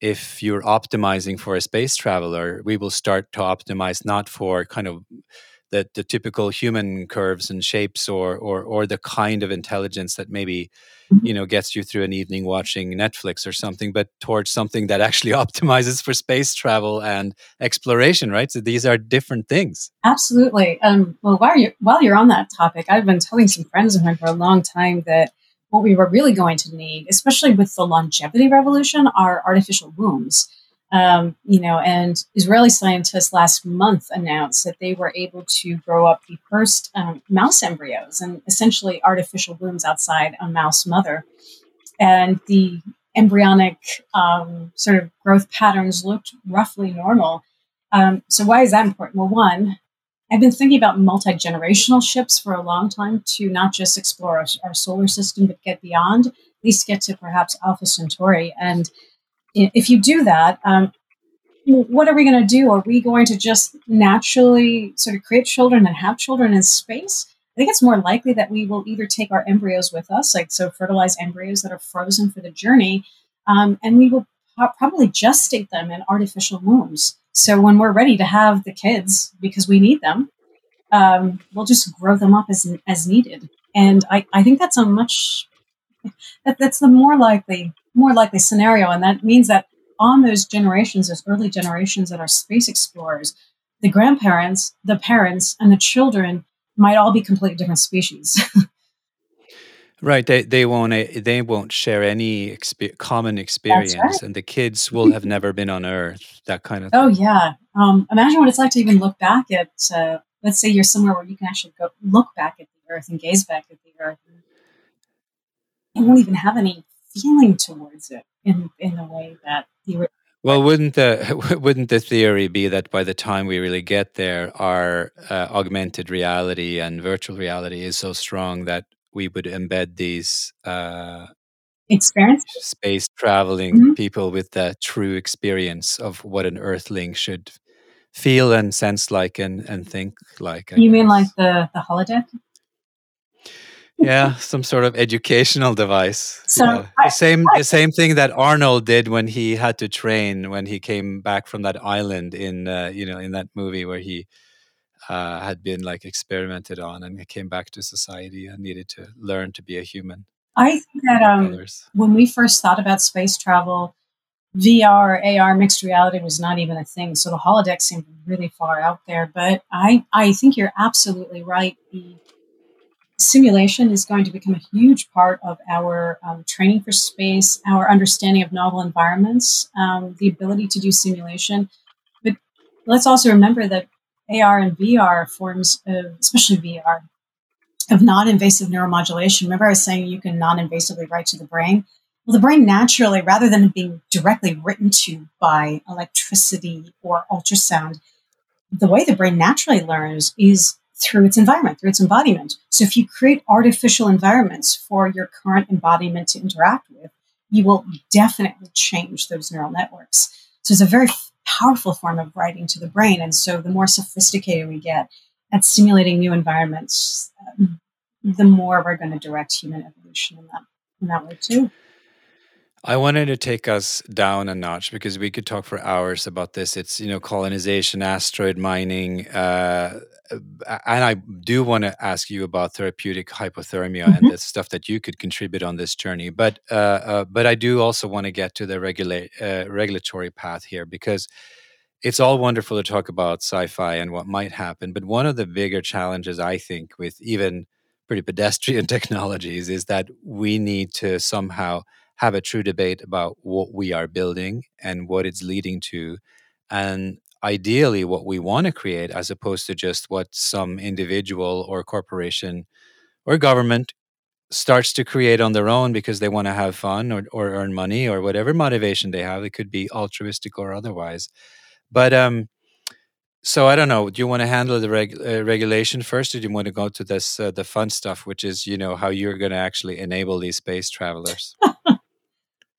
if you're optimizing for a space traveler, we will start to optimize not for kind of the, the typical human curves and shapes or, or or the kind of intelligence that maybe mm-hmm. you know gets you through an evening watching Netflix or something, but towards something that actually *laughs* optimizes for space travel and exploration, right? So these are different things. Absolutely. Um, well, while you're while you're on that topic, I've been telling some friends of mine for a long time that what we were really going to need, especially with the longevity revolution, are artificial wombs. Um, you know, and Israeli scientists last month announced that they were able to grow up the first um, mouse embryos and essentially artificial wombs outside a mouse mother. And the embryonic um, sort of growth patterns looked roughly normal. Um, so, why is that important? Well, one, I've been thinking about multi generational ships for a long time to not just explore our, our, solar system, but get beyond, at least get to perhaps Alpha Centauri. And if you do that, um, what are we going to do? Are we going to just naturally sort of create children and have children in space? I think it's more likely that we will either take our embryos with us, like so fertilized embryos that are frozen for the journey, um, and we will probably gestate them in artificial wombs. So when we're ready to have the kids because we need them, um, we'll just grow them up as as needed. And I, I think that's a much that, that's the more likely more likely scenario, and that means that on those generations, those early generations that are space explorers, the grandparents, the parents, and the children might all be completely different species. *laughs* Right, they they won't eh, they won't share any common experience, right. and the kids will have never been on Earth. That kind of. Oh yeah, um, imagine what it's like to even look back at. Uh, let's say you're somewhere where you can actually go look back at the Earth and gaze back at the Earth. You won't even have any feeling towards it in in the way that the. Well, wouldn't the *laughs* wouldn't the theory be that by the time we really get there, our uh, augmented reality and virtual reality is so strong that we would embed these uh, experience space traveling mm-hmm. people with the true experience of what an earthling should feel and sense like and, and think like. I you guess. mean like the, the holodeck? yeah, some sort of educational device. So I, the same I, the same thing that Arnold did when he had to train when he came back from that island in uh, you know in that movie where he uh, had been like experimented on and came back to society and needed to learn to be a human. I think that um, when we first thought about space travel, VR, AR, mixed reality was not even a thing. So the holodeck seemed really far out there. But I, I think you're absolutely right. The simulation is going to become a huge part of our um, training for space, our understanding of novel environments, um, the ability to do simulation. But let's also remember that AR and VR forms of, especially VR, of non invasive neuromodulation. Remember, I was saying you can non invasively write to the brain? Well, the brain naturally, rather than being directly written to by electricity or ultrasound, the way the brain naturally learns is through its environment, through its embodiment. So if you create artificial environments for your current embodiment to interact with, you will definitely change those neural networks. So it's a very powerful form of writing to the brain. And so the more sophisticated we get at stimulating new environments, um, the more we're going to direct human evolution in that, in that way too. I wanted to take us down a notch because we could talk for hours about this. It's you know colonization, asteroid mining, uh, and I do want to ask you about therapeutic hypothermia mm-hmm. and the stuff that you could contribute on this journey. But uh, uh, but I do also want to get to the regulate uh, regulatory path here because it's all wonderful to talk about sci-fi and what might happen. But one of the bigger challenges I think with even pretty pedestrian *laughs* technologies is that we need to somehow have a true debate about what we are building and what it's leading to and ideally what we want to create as opposed to just what some individual or corporation or government starts to create on their own because they want to have fun or, or earn money or whatever motivation they have it could be altruistic or otherwise but um so I don't know. Do you want to handle the reg- uh, regulation first, or do you want to go to this uh, the fun stuff, which is you know how you're going to actually enable these space travelers? *laughs*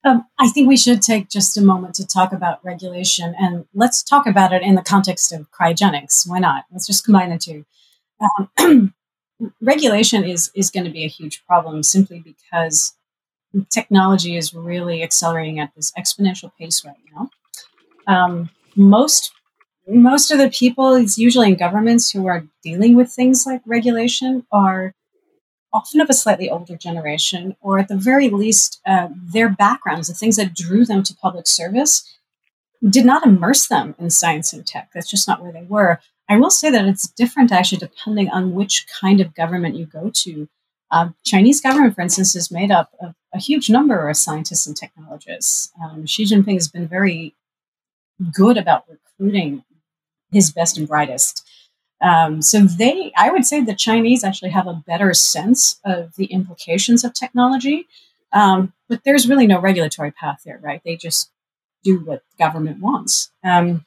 Um, I think we should take just a moment to talk about regulation, and let's talk about it in the context of cryogenics. Why not? Let's just combine the two. Um, *clears throat* regulation is is going to be a huge problem simply because technology is really accelerating at this exponential pace right now. Um, most most of the people, it's usually in governments who are dealing with things like regulation, are often of a slightly older generation, or at the very least, uh, their backgrounds, the things that drew them to public service, did not immerse them in science and tech. That's just not where they were. I will say that it's different actually depending on which kind of government you go to. Uh, Chinese government, for instance, is made up of a huge number of scientists and technologists. Um, Xi Jinping has been very good about recruiting his best and brightest. Um, so they, I would say, the Chinese actually have a better sense of the implications of technology, um, but there's really no regulatory path there, right? They just do what government wants. Um,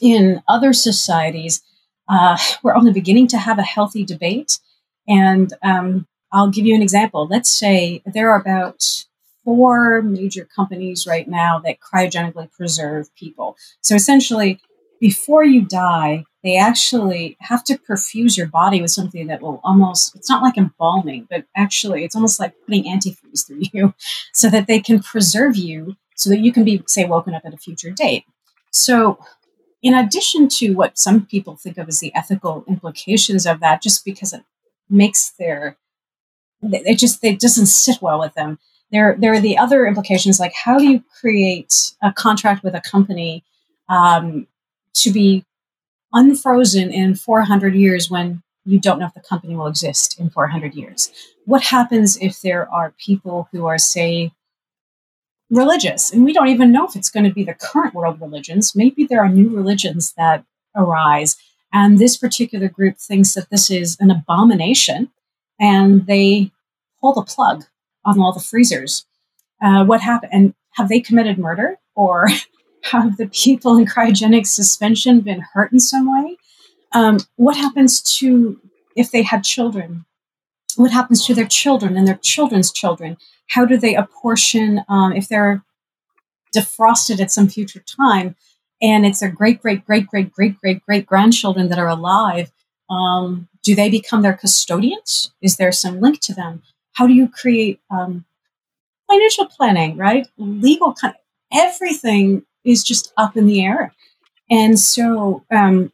in other societies, uh, *laughs* we're only beginning to have a healthy debate, and um, I'll give you an example. Let's say there are about four major companies right now that cryogenically preserve people. So essentially, before you die, they actually have to perfuse your body with something that will almost, it's not like embalming, but actually it's almost like putting antifreeze through you *laughs* so that they can preserve you so that you can be, say, woken up at a future date. So, in addition to what some people think of as the ethical implications of that, just because it makes their, it just, it doesn't sit well with them. There, there are the other implications like how do you create a contract with a company um, to be unfrozen in 400 years when you don't know if the company will exist in 400 years? What happens if there are people who are, say, religious, and we don't even know if it's going to be the current world religions? Maybe there are new religions that arise, and this particular group thinks that this is an abomination, and they pull the plug on all the freezers. Uh, what happened? And have they committed murder, or *laughs* have the people in cryogenic suspension been hurt in some way? Um, what happens to if they had children? What happens to their children and their children's children? How do they apportion um, if they're defrosted at some future time? And it's their great, great, great, great, great, great, great grandchildren that are alive. Um, do they become their custodians? Is there some link to them? How do you create um, financial planning, right? Legal kind of everything is just up in the air. And so, um,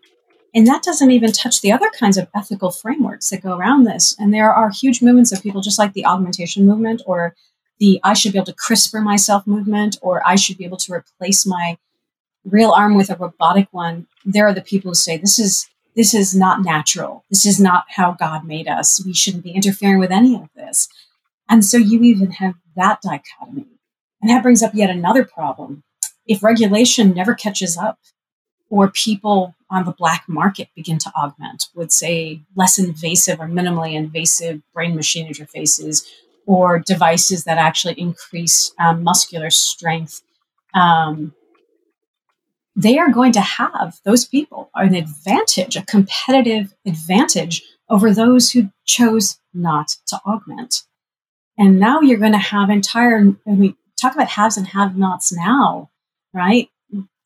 and that doesn't even touch the other kinds of ethical frameworks that go around this. And there are huge movements of people, just like the augmentation movement or the I should be able to CRISPR myself movement, or I should be able to replace my real arm with a robotic one. There are the people who say this is this is not natural. This is not how God made us. We shouldn't be interfering with any of this. And so you even have that dichotomy. And that brings up yet another problem if regulation never catches up or people on the black market begin to augment with, say, less invasive or minimally invasive brain machine interfaces or devices that actually increase um, muscular strength, um, they are going to have those people an advantage, a competitive advantage over those who chose not to augment. And now you're going to have entire, I mean, talk about haves and have nots now, right?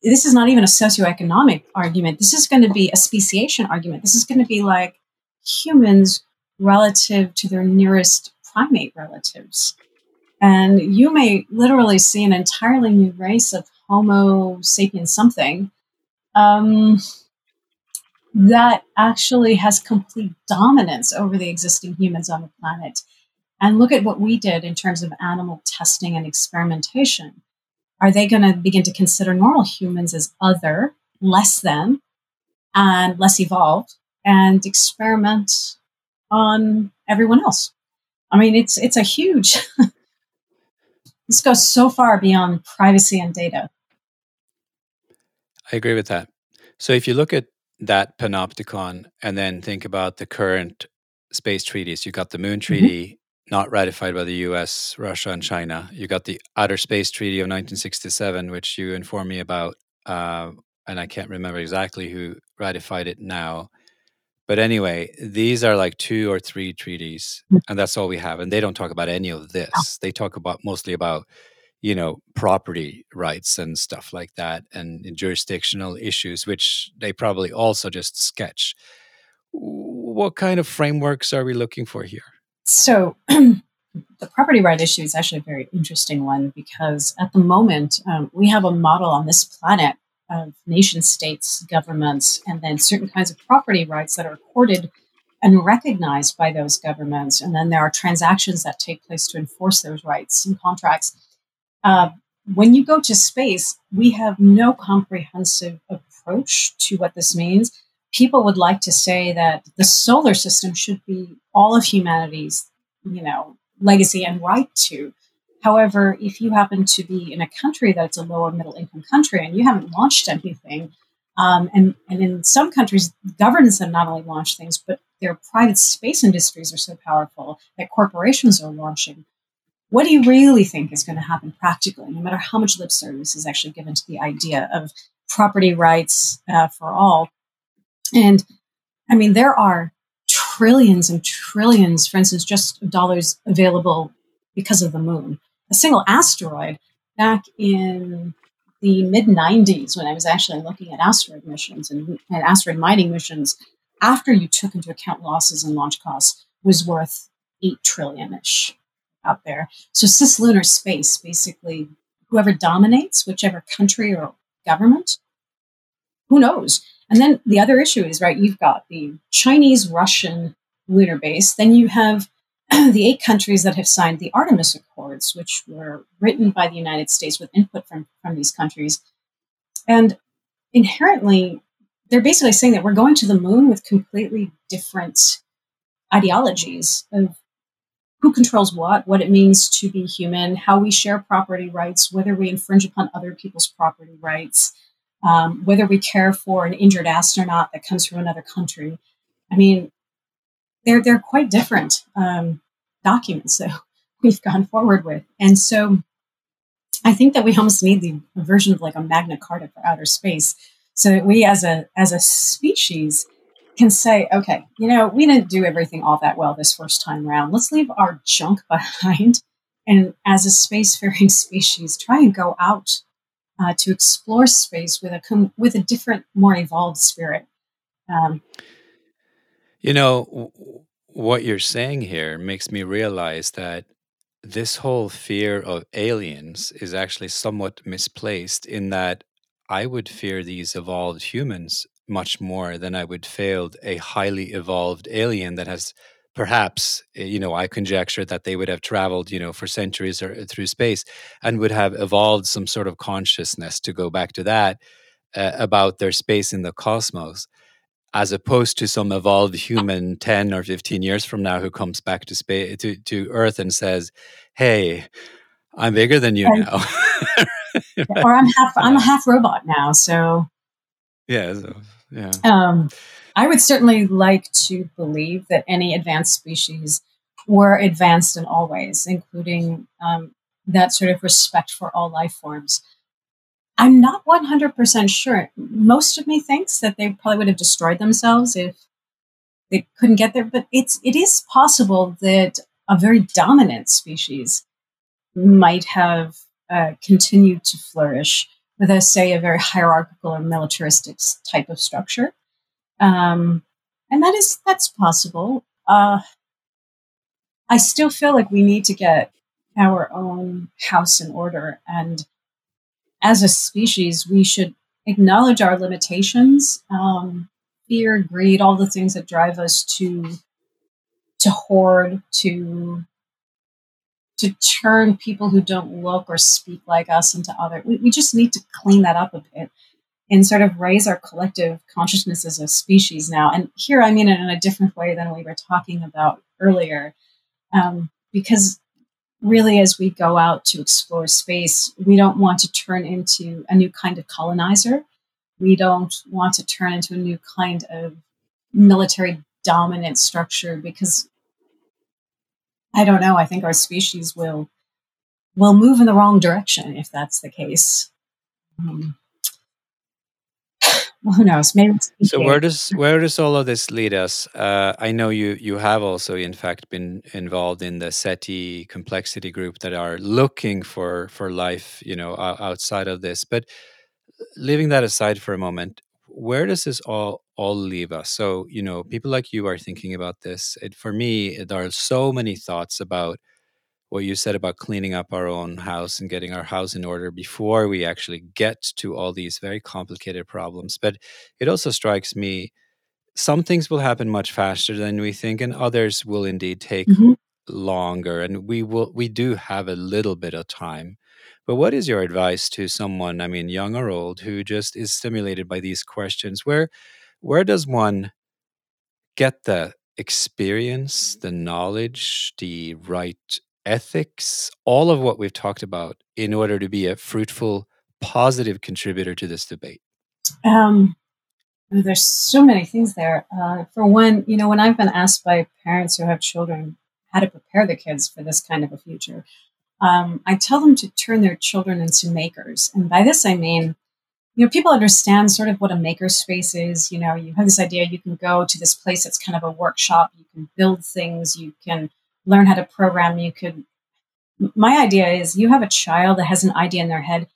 This is not even a socioeconomic argument. This is going to be a speciation argument. This is going to be like humans relative to their nearest primate relatives. And you may literally see an entirely new race of Homo sapiens something um, that actually has complete dominance over the existing humans on the planet. And look at what we did in terms of animal testing and experimentation. Are they going to begin to consider normal humans as other, less than, and less evolved, and experiment on everyone else? I mean, it's it's a huge. *laughs* this goes so far beyond privacy and data. I agree with that. So if you look at that panopticon and then think about the current space treaties, you got the Moon mm-hmm. Treaty. Not ratified by the US, Russia, and China. You got the Outer Space Treaty of 1967, which you informed me about. Uh, and I can't remember exactly who ratified it now. But anyway, these are like two or three treaties, mm. and that's all we have. And they don't talk about any of this. They talk about mostly about, you know, property rights and stuff like that, and jurisdictional issues, which they probably also just sketch. What kind of frameworks are we looking for here? So, *clears throat* the property right issue is actually a very interesting one because at the moment um, we have a model on this planet of nation states, governments, and then certain kinds of property rights that are accorded and recognized by those governments. And then there are transactions that take place to enforce those rights and contracts. Uh, when you go to space, we have no comprehensive approach to what this means. People would like to say that the solar system should be all of humanity's, you know, legacy and right to. However, if you happen to be in a country that's a lower middle income country and you haven't launched anything, um, and, and in some countries, governments have not only launched things, but their private space industries are so powerful that corporations are launching. What do you really think is going to happen practically, no matter how much lip service is actually given to the idea of property rights uh, for all? And I mean, there are trillions and trillions, for instance, just dollars available because of the moon a single asteroid back in the mid 90s when I was actually looking at asteroid missions and, and asteroid mining missions, after you took into account losses and launch costs, was worth 8 trillion ish out there. So, cislunar space basically, whoever dominates, whichever country or government, who knows? And then the other issue is, right, you've got the Chinese Russian lunar base, then you have *clears throat* the eight countries that have signed the Artemis Accords, which were written by the United States with input from, from these countries. And inherently, they're basically saying that we're going to the moon with completely different ideologies of who controls what, what it means to be human, how we share property rights, whether we infringe upon other people's property rights, um, whether we care for an injured astronaut that comes from another country. I mean, they're they're quite different um, documents that *laughs* we've gone forward with, and so I think that we almost need the version of like a Magna Carta for outer space, so that we as a as a species can say, okay, you know, we didn't do everything all that well this first time around. Let's leave our junk *laughs* behind, and as a spacefaring *laughs* species, try and go out uh, to explore space with a with a different, more evolved spirit. Um, you know, what you're saying here makes me realize that this whole fear of aliens is actually somewhat misplaced in that I would fear these evolved humans much more than I would fear a highly evolved alien that has perhaps eh, you know i conjecture that they would have traveled you know for centuries or through space and would have evolved some sort of consciousness to go back to that uh, about their space in the cosmos as opposed to some evolved human 10 or 15 years from now who comes back to space to, to earth and says hey i'm bigger than you now right? *laughs* or i'm half i'm a half robot now so yeah so, yeah um, i would certainly like to believe that any advanced species were advanced in all ways including um, that sort of respect for all life forms I'm not 100% sure. Most of me thinks that they probably would have destroyed themselves if they couldn't get there, but it's it is possible that a very dominant species might have uh, continue to flourish with a say a very hierarchical or militaristic type of structure um, and that is that's possible uh, i still feel like we need to get our own house in order and as a species we should acknowledge our limitations um, fear greed all the things that drive us to to hoard to to turn people who don't look or speak like us into other. We, we just need to clean that up a bit and sort of raise our collective consciousness as a species now. And here I mean it in a different way than we were talking about earlier. Um, because really, as we go out to explore space, we don't want to turn into a new kind of colonizer. We don't want to turn into a new kind of military dominant structure because I don't know. I think our species will will move in the wrong direction if that's the case. Um, well, who knows? Maybe. So where does where does all of this lead us? Uh, I know you you have also, in fact, been involved in the SETI complexity group that are looking for for life, you know, outside of this. But leaving that aside for a moment, where does this all all leave us? So, you know, people like you are thinking about this. It, for me, there are so many thoughts about what you said about cleaning up our own house and getting our house in order before we actually get to all these very complicated problems. But it also strikes me some things will happen much faster than we think, and others will indeed take mm-hmm. longer. And we will we do have a little bit of time but what is your advice to someone, I mean, young or old, who just is stimulated by these questions? Where where does one get the experience, the knowledge, the right ethics, all of what we've talked about in order to be a fruitful, positive contributor to this debate? Um, there's so many things there. Uh, for one, you know, when I've been asked by parents who have children how to prepare the kids for this kind of a future, um, I tell them to turn their children into makers. And by this, I mean, you know, people understand sort of what a maker space is. You know, you have this idea you can go to this place that's kind of a workshop, you can build things, you can learn how to program, you could. My idea is you have a child that has an idea in their head,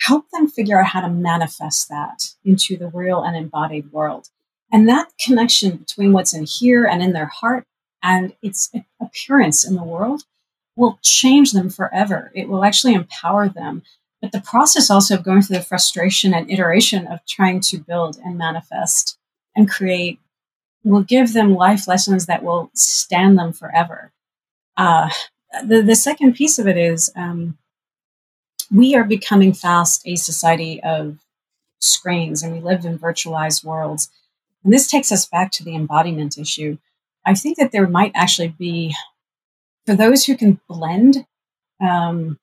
help them figure out how to manifest that into the real and embodied world. And that connection between what's in here and in their heart and its appearance in the world will change them forever. It will actually empower them. But the process also of going through the frustration and iteration of trying to build and manifest and create will give them life lessons that will stand them forever. Uh, the, the second piece of it is um, we are becoming fast a society of screens and we live in virtualized worlds. And this takes us back to the embodiment issue. I think that there might actually be for those who can blend, um,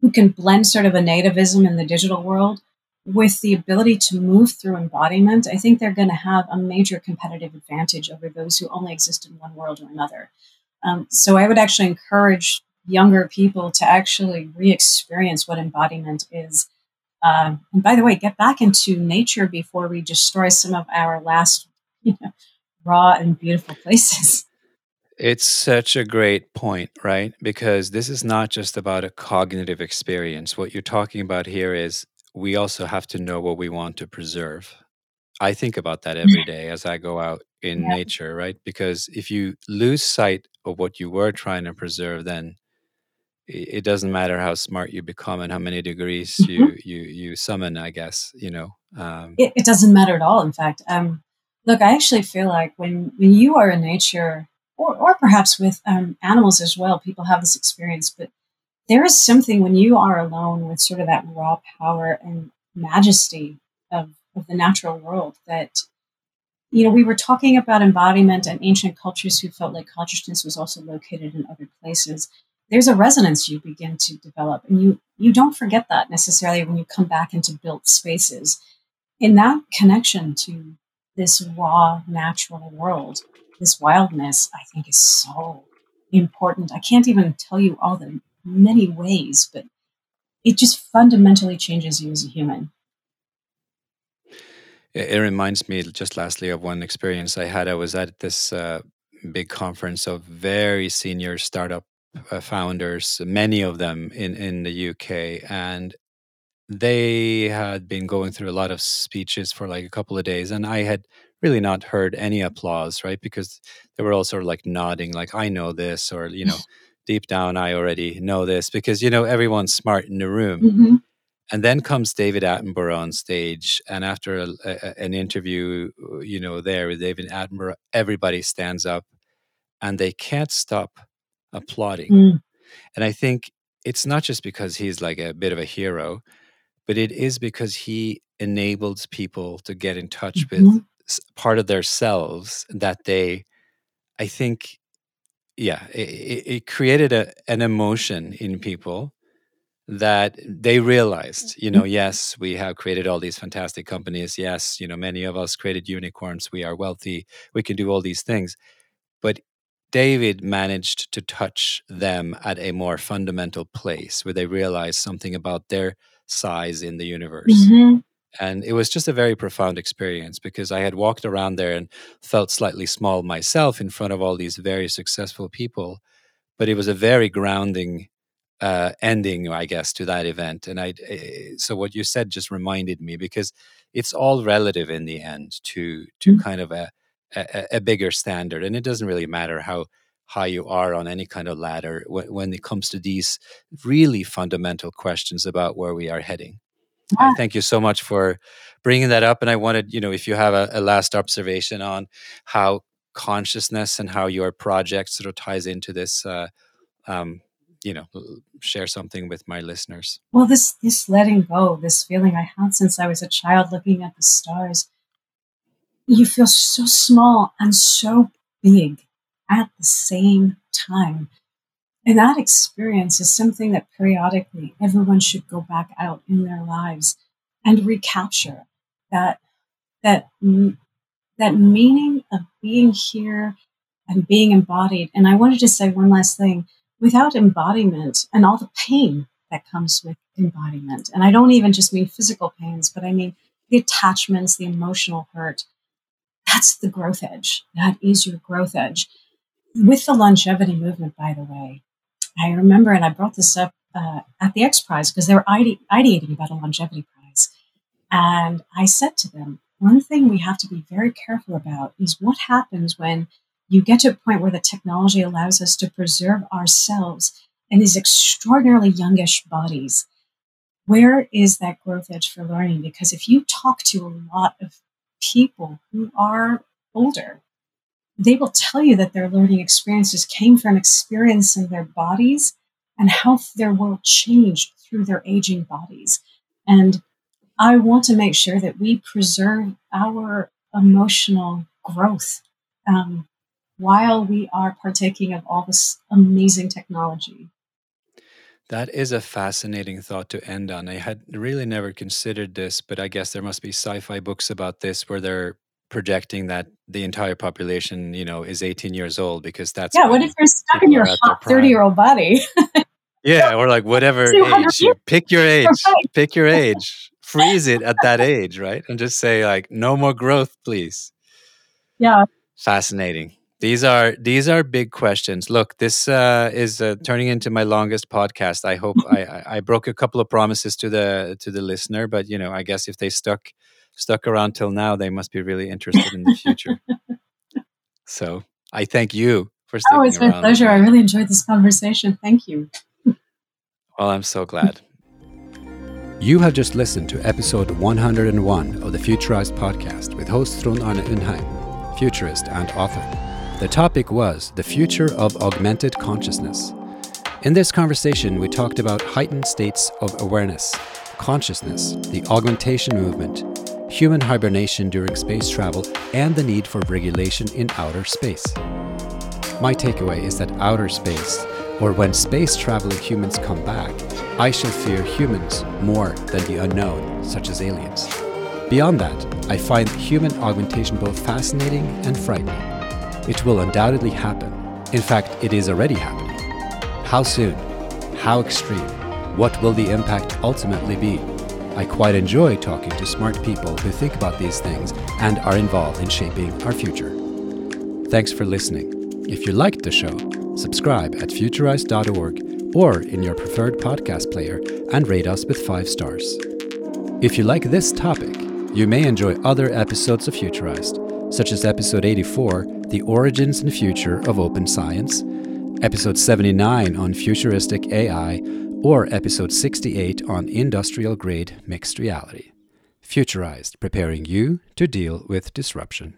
who can blend sort of a nativism in the digital world with the ability to move through embodiment, I think they're going to have a major competitive advantage over those who only exist in one world or another. Um, so I would actually encourage younger people to actually re-experience what embodiment is. Uh, and by the way, get back into nature before we destroy some of our last *laughs* you know, raw and beautiful places. *laughs* It's such a great point, right? Because this is not just about a cognitive experience. What you're talking about here is we also have to know what we want to preserve. I think about that every day as I go out in Yeah. nature, right? Because if you lose sight of what you were trying to preserve, then it doesn't matter how smart you become and how many degrees hmm you you you summon. I guess you know. Um, It, it doesn't matter at all. In fact, um, look, I actually feel like when when you are in nature, or, or perhaps with um, animals as well. People have this experience, but there is something when you are alone with sort of that raw power and majesty of, of the natural world that you know we were talking about embodiment and ancient cultures who felt like consciousness was also located in other places there's a resonance you begin to develop and you you don't forget that necessarily when you come back into built spaces in that connection to this raw natural world this wildness, I think, is so important. I can't even tell you all the many ways, but it just fundamentally changes you as a human. It reminds me, just lastly, of one experience I had. I was at this uh, big conference of very senior startup uh, founders, many of them in, in the UK, and they had been going through a lot of speeches for like a couple of days, and I had really not heard any applause, right? Because they were all sort of like nodding, like, I know this, or, you know, *laughs* deep down, I already know this, because, you know, everyone's smart in the room. Mm-hmm. And then comes David Attenborough on stage, and after a, a, an interview, you know, there with David Attenborough, everybody stands up, and they can't stop applauding. Mm. And I think it's not just because he's like a bit of a hero, but it is because he enables people to get in touch Mm-hmm. with part of their selves that they, I think, yeah, it, it it created a, an emotion in people that they realized, you know, yes, we have created all these fantastic companies. Yes, you know, many of us created unicorns. We are wealthy. We can do all these things. But David managed to touch them at a more fundamental place where they realized something about their size in the universe. Mhm. And it was just a very profound experience because I had walked around there and felt slightly small myself in front of all these very successful people. But it was a very grounding uh, ending, I guess, to that event. And I, eh, so what you said just reminded me because it's all relative in the end to to Mm. kind of a, a a bigger standard, and it doesn't really matter how high you are on any kind of ladder when, when it comes to these really fundamental questions about where we are heading. Yeah. thank you so much for bringing that up. And I wanted, you know, if you have a, a last observation on how consciousness and how your project sort of ties into this, uh, um, you know, uh, share something with my listeners. Well, this this letting go, this feeling I had since I was a child, looking at the stars, you feel so small and so big at the same time. And that experience is something that periodically everyone should go back out in their lives and recapture that that that meaning of being here and being embodied. And I wanted to say one last thing: without embodiment and all the pain that comes with embodiment, and I don't even just mean physical pains, but I mean the attachments, the emotional hurt. That's the growth edge. That is your growth edge. With the longevity movement, by the way, I remember, and I brought this up uh, at the X Prize because they were ide- ideating about a longevity prize. And I said to them, one thing we have to be very careful about is what happens when you get to a point where the technology allows us to preserve ourselves in these extraordinarily youngish bodies. Where is that growth edge for learning? Because if you talk to a lot of people who are older, they will tell you that their learning experiences came from experiencing their bodies and how their world changed through their aging bodies. And I want to make sure that we preserve our emotional growth um, while we are partaking of all this amazing technology. That is a fascinating thought to end on. I had really never considered this, but I guess there must be sci-fi books about this where they're projecting that the entire population, you know, is 18 years old because that's Yeah, what if you're stuck in your are at their hot 30-year-old body? *laughs* Yeah, or like whatever *laughs* age. You pick your *laughs* age. Right. Pick your age. Freeze it at that age, right? And just say like no more growth, please. yeah, Fascinating. These are these are big questions. Look, this uh, is uh, turning into my longest podcast. I hope I, I, I broke a couple of promises to the to the listener, but you know, I guess if they stuck stuck around till now, they must be really interested in the future. so I thank you for sticking oh, it's my around. pleasure. I really enjoyed this conversation. Thank you. Well, I'm so glad. You have just listened to episode 101 of the Futurized podcast with host Trond Arne Undheim, futurist and author. The topic was the future of augmented consciousness. In this conversation, we talked about heightened states of awareness, consciousness, the augmentation movement, human hibernation during space travel, and the need for regulation in outer space. My takeaway is that outer space, or when space traveling humans come back, I shall fear humans more than the unknown, such as aliens. Beyond that, I find human augmentation both fascinating and frightening. It will undoubtedly happen. In fact, it is already happening. How soon? How extreme? What will the impact ultimately be? I quite enjoy talking to smart people who think about these things and are involved in shaping our future. Thanks for listening. If you liked the show, subscribe at futurized.org or in your preferred podcast player and rate us with five stars. If you like this topic, you may enjoy other episodes of Futurized, such as episode 84, The Origins and Future of Open Science, episode 79 on futuristic AI, or episode 68 on industrial grade mixed reality. Futurized, preparing you to deal with disruption.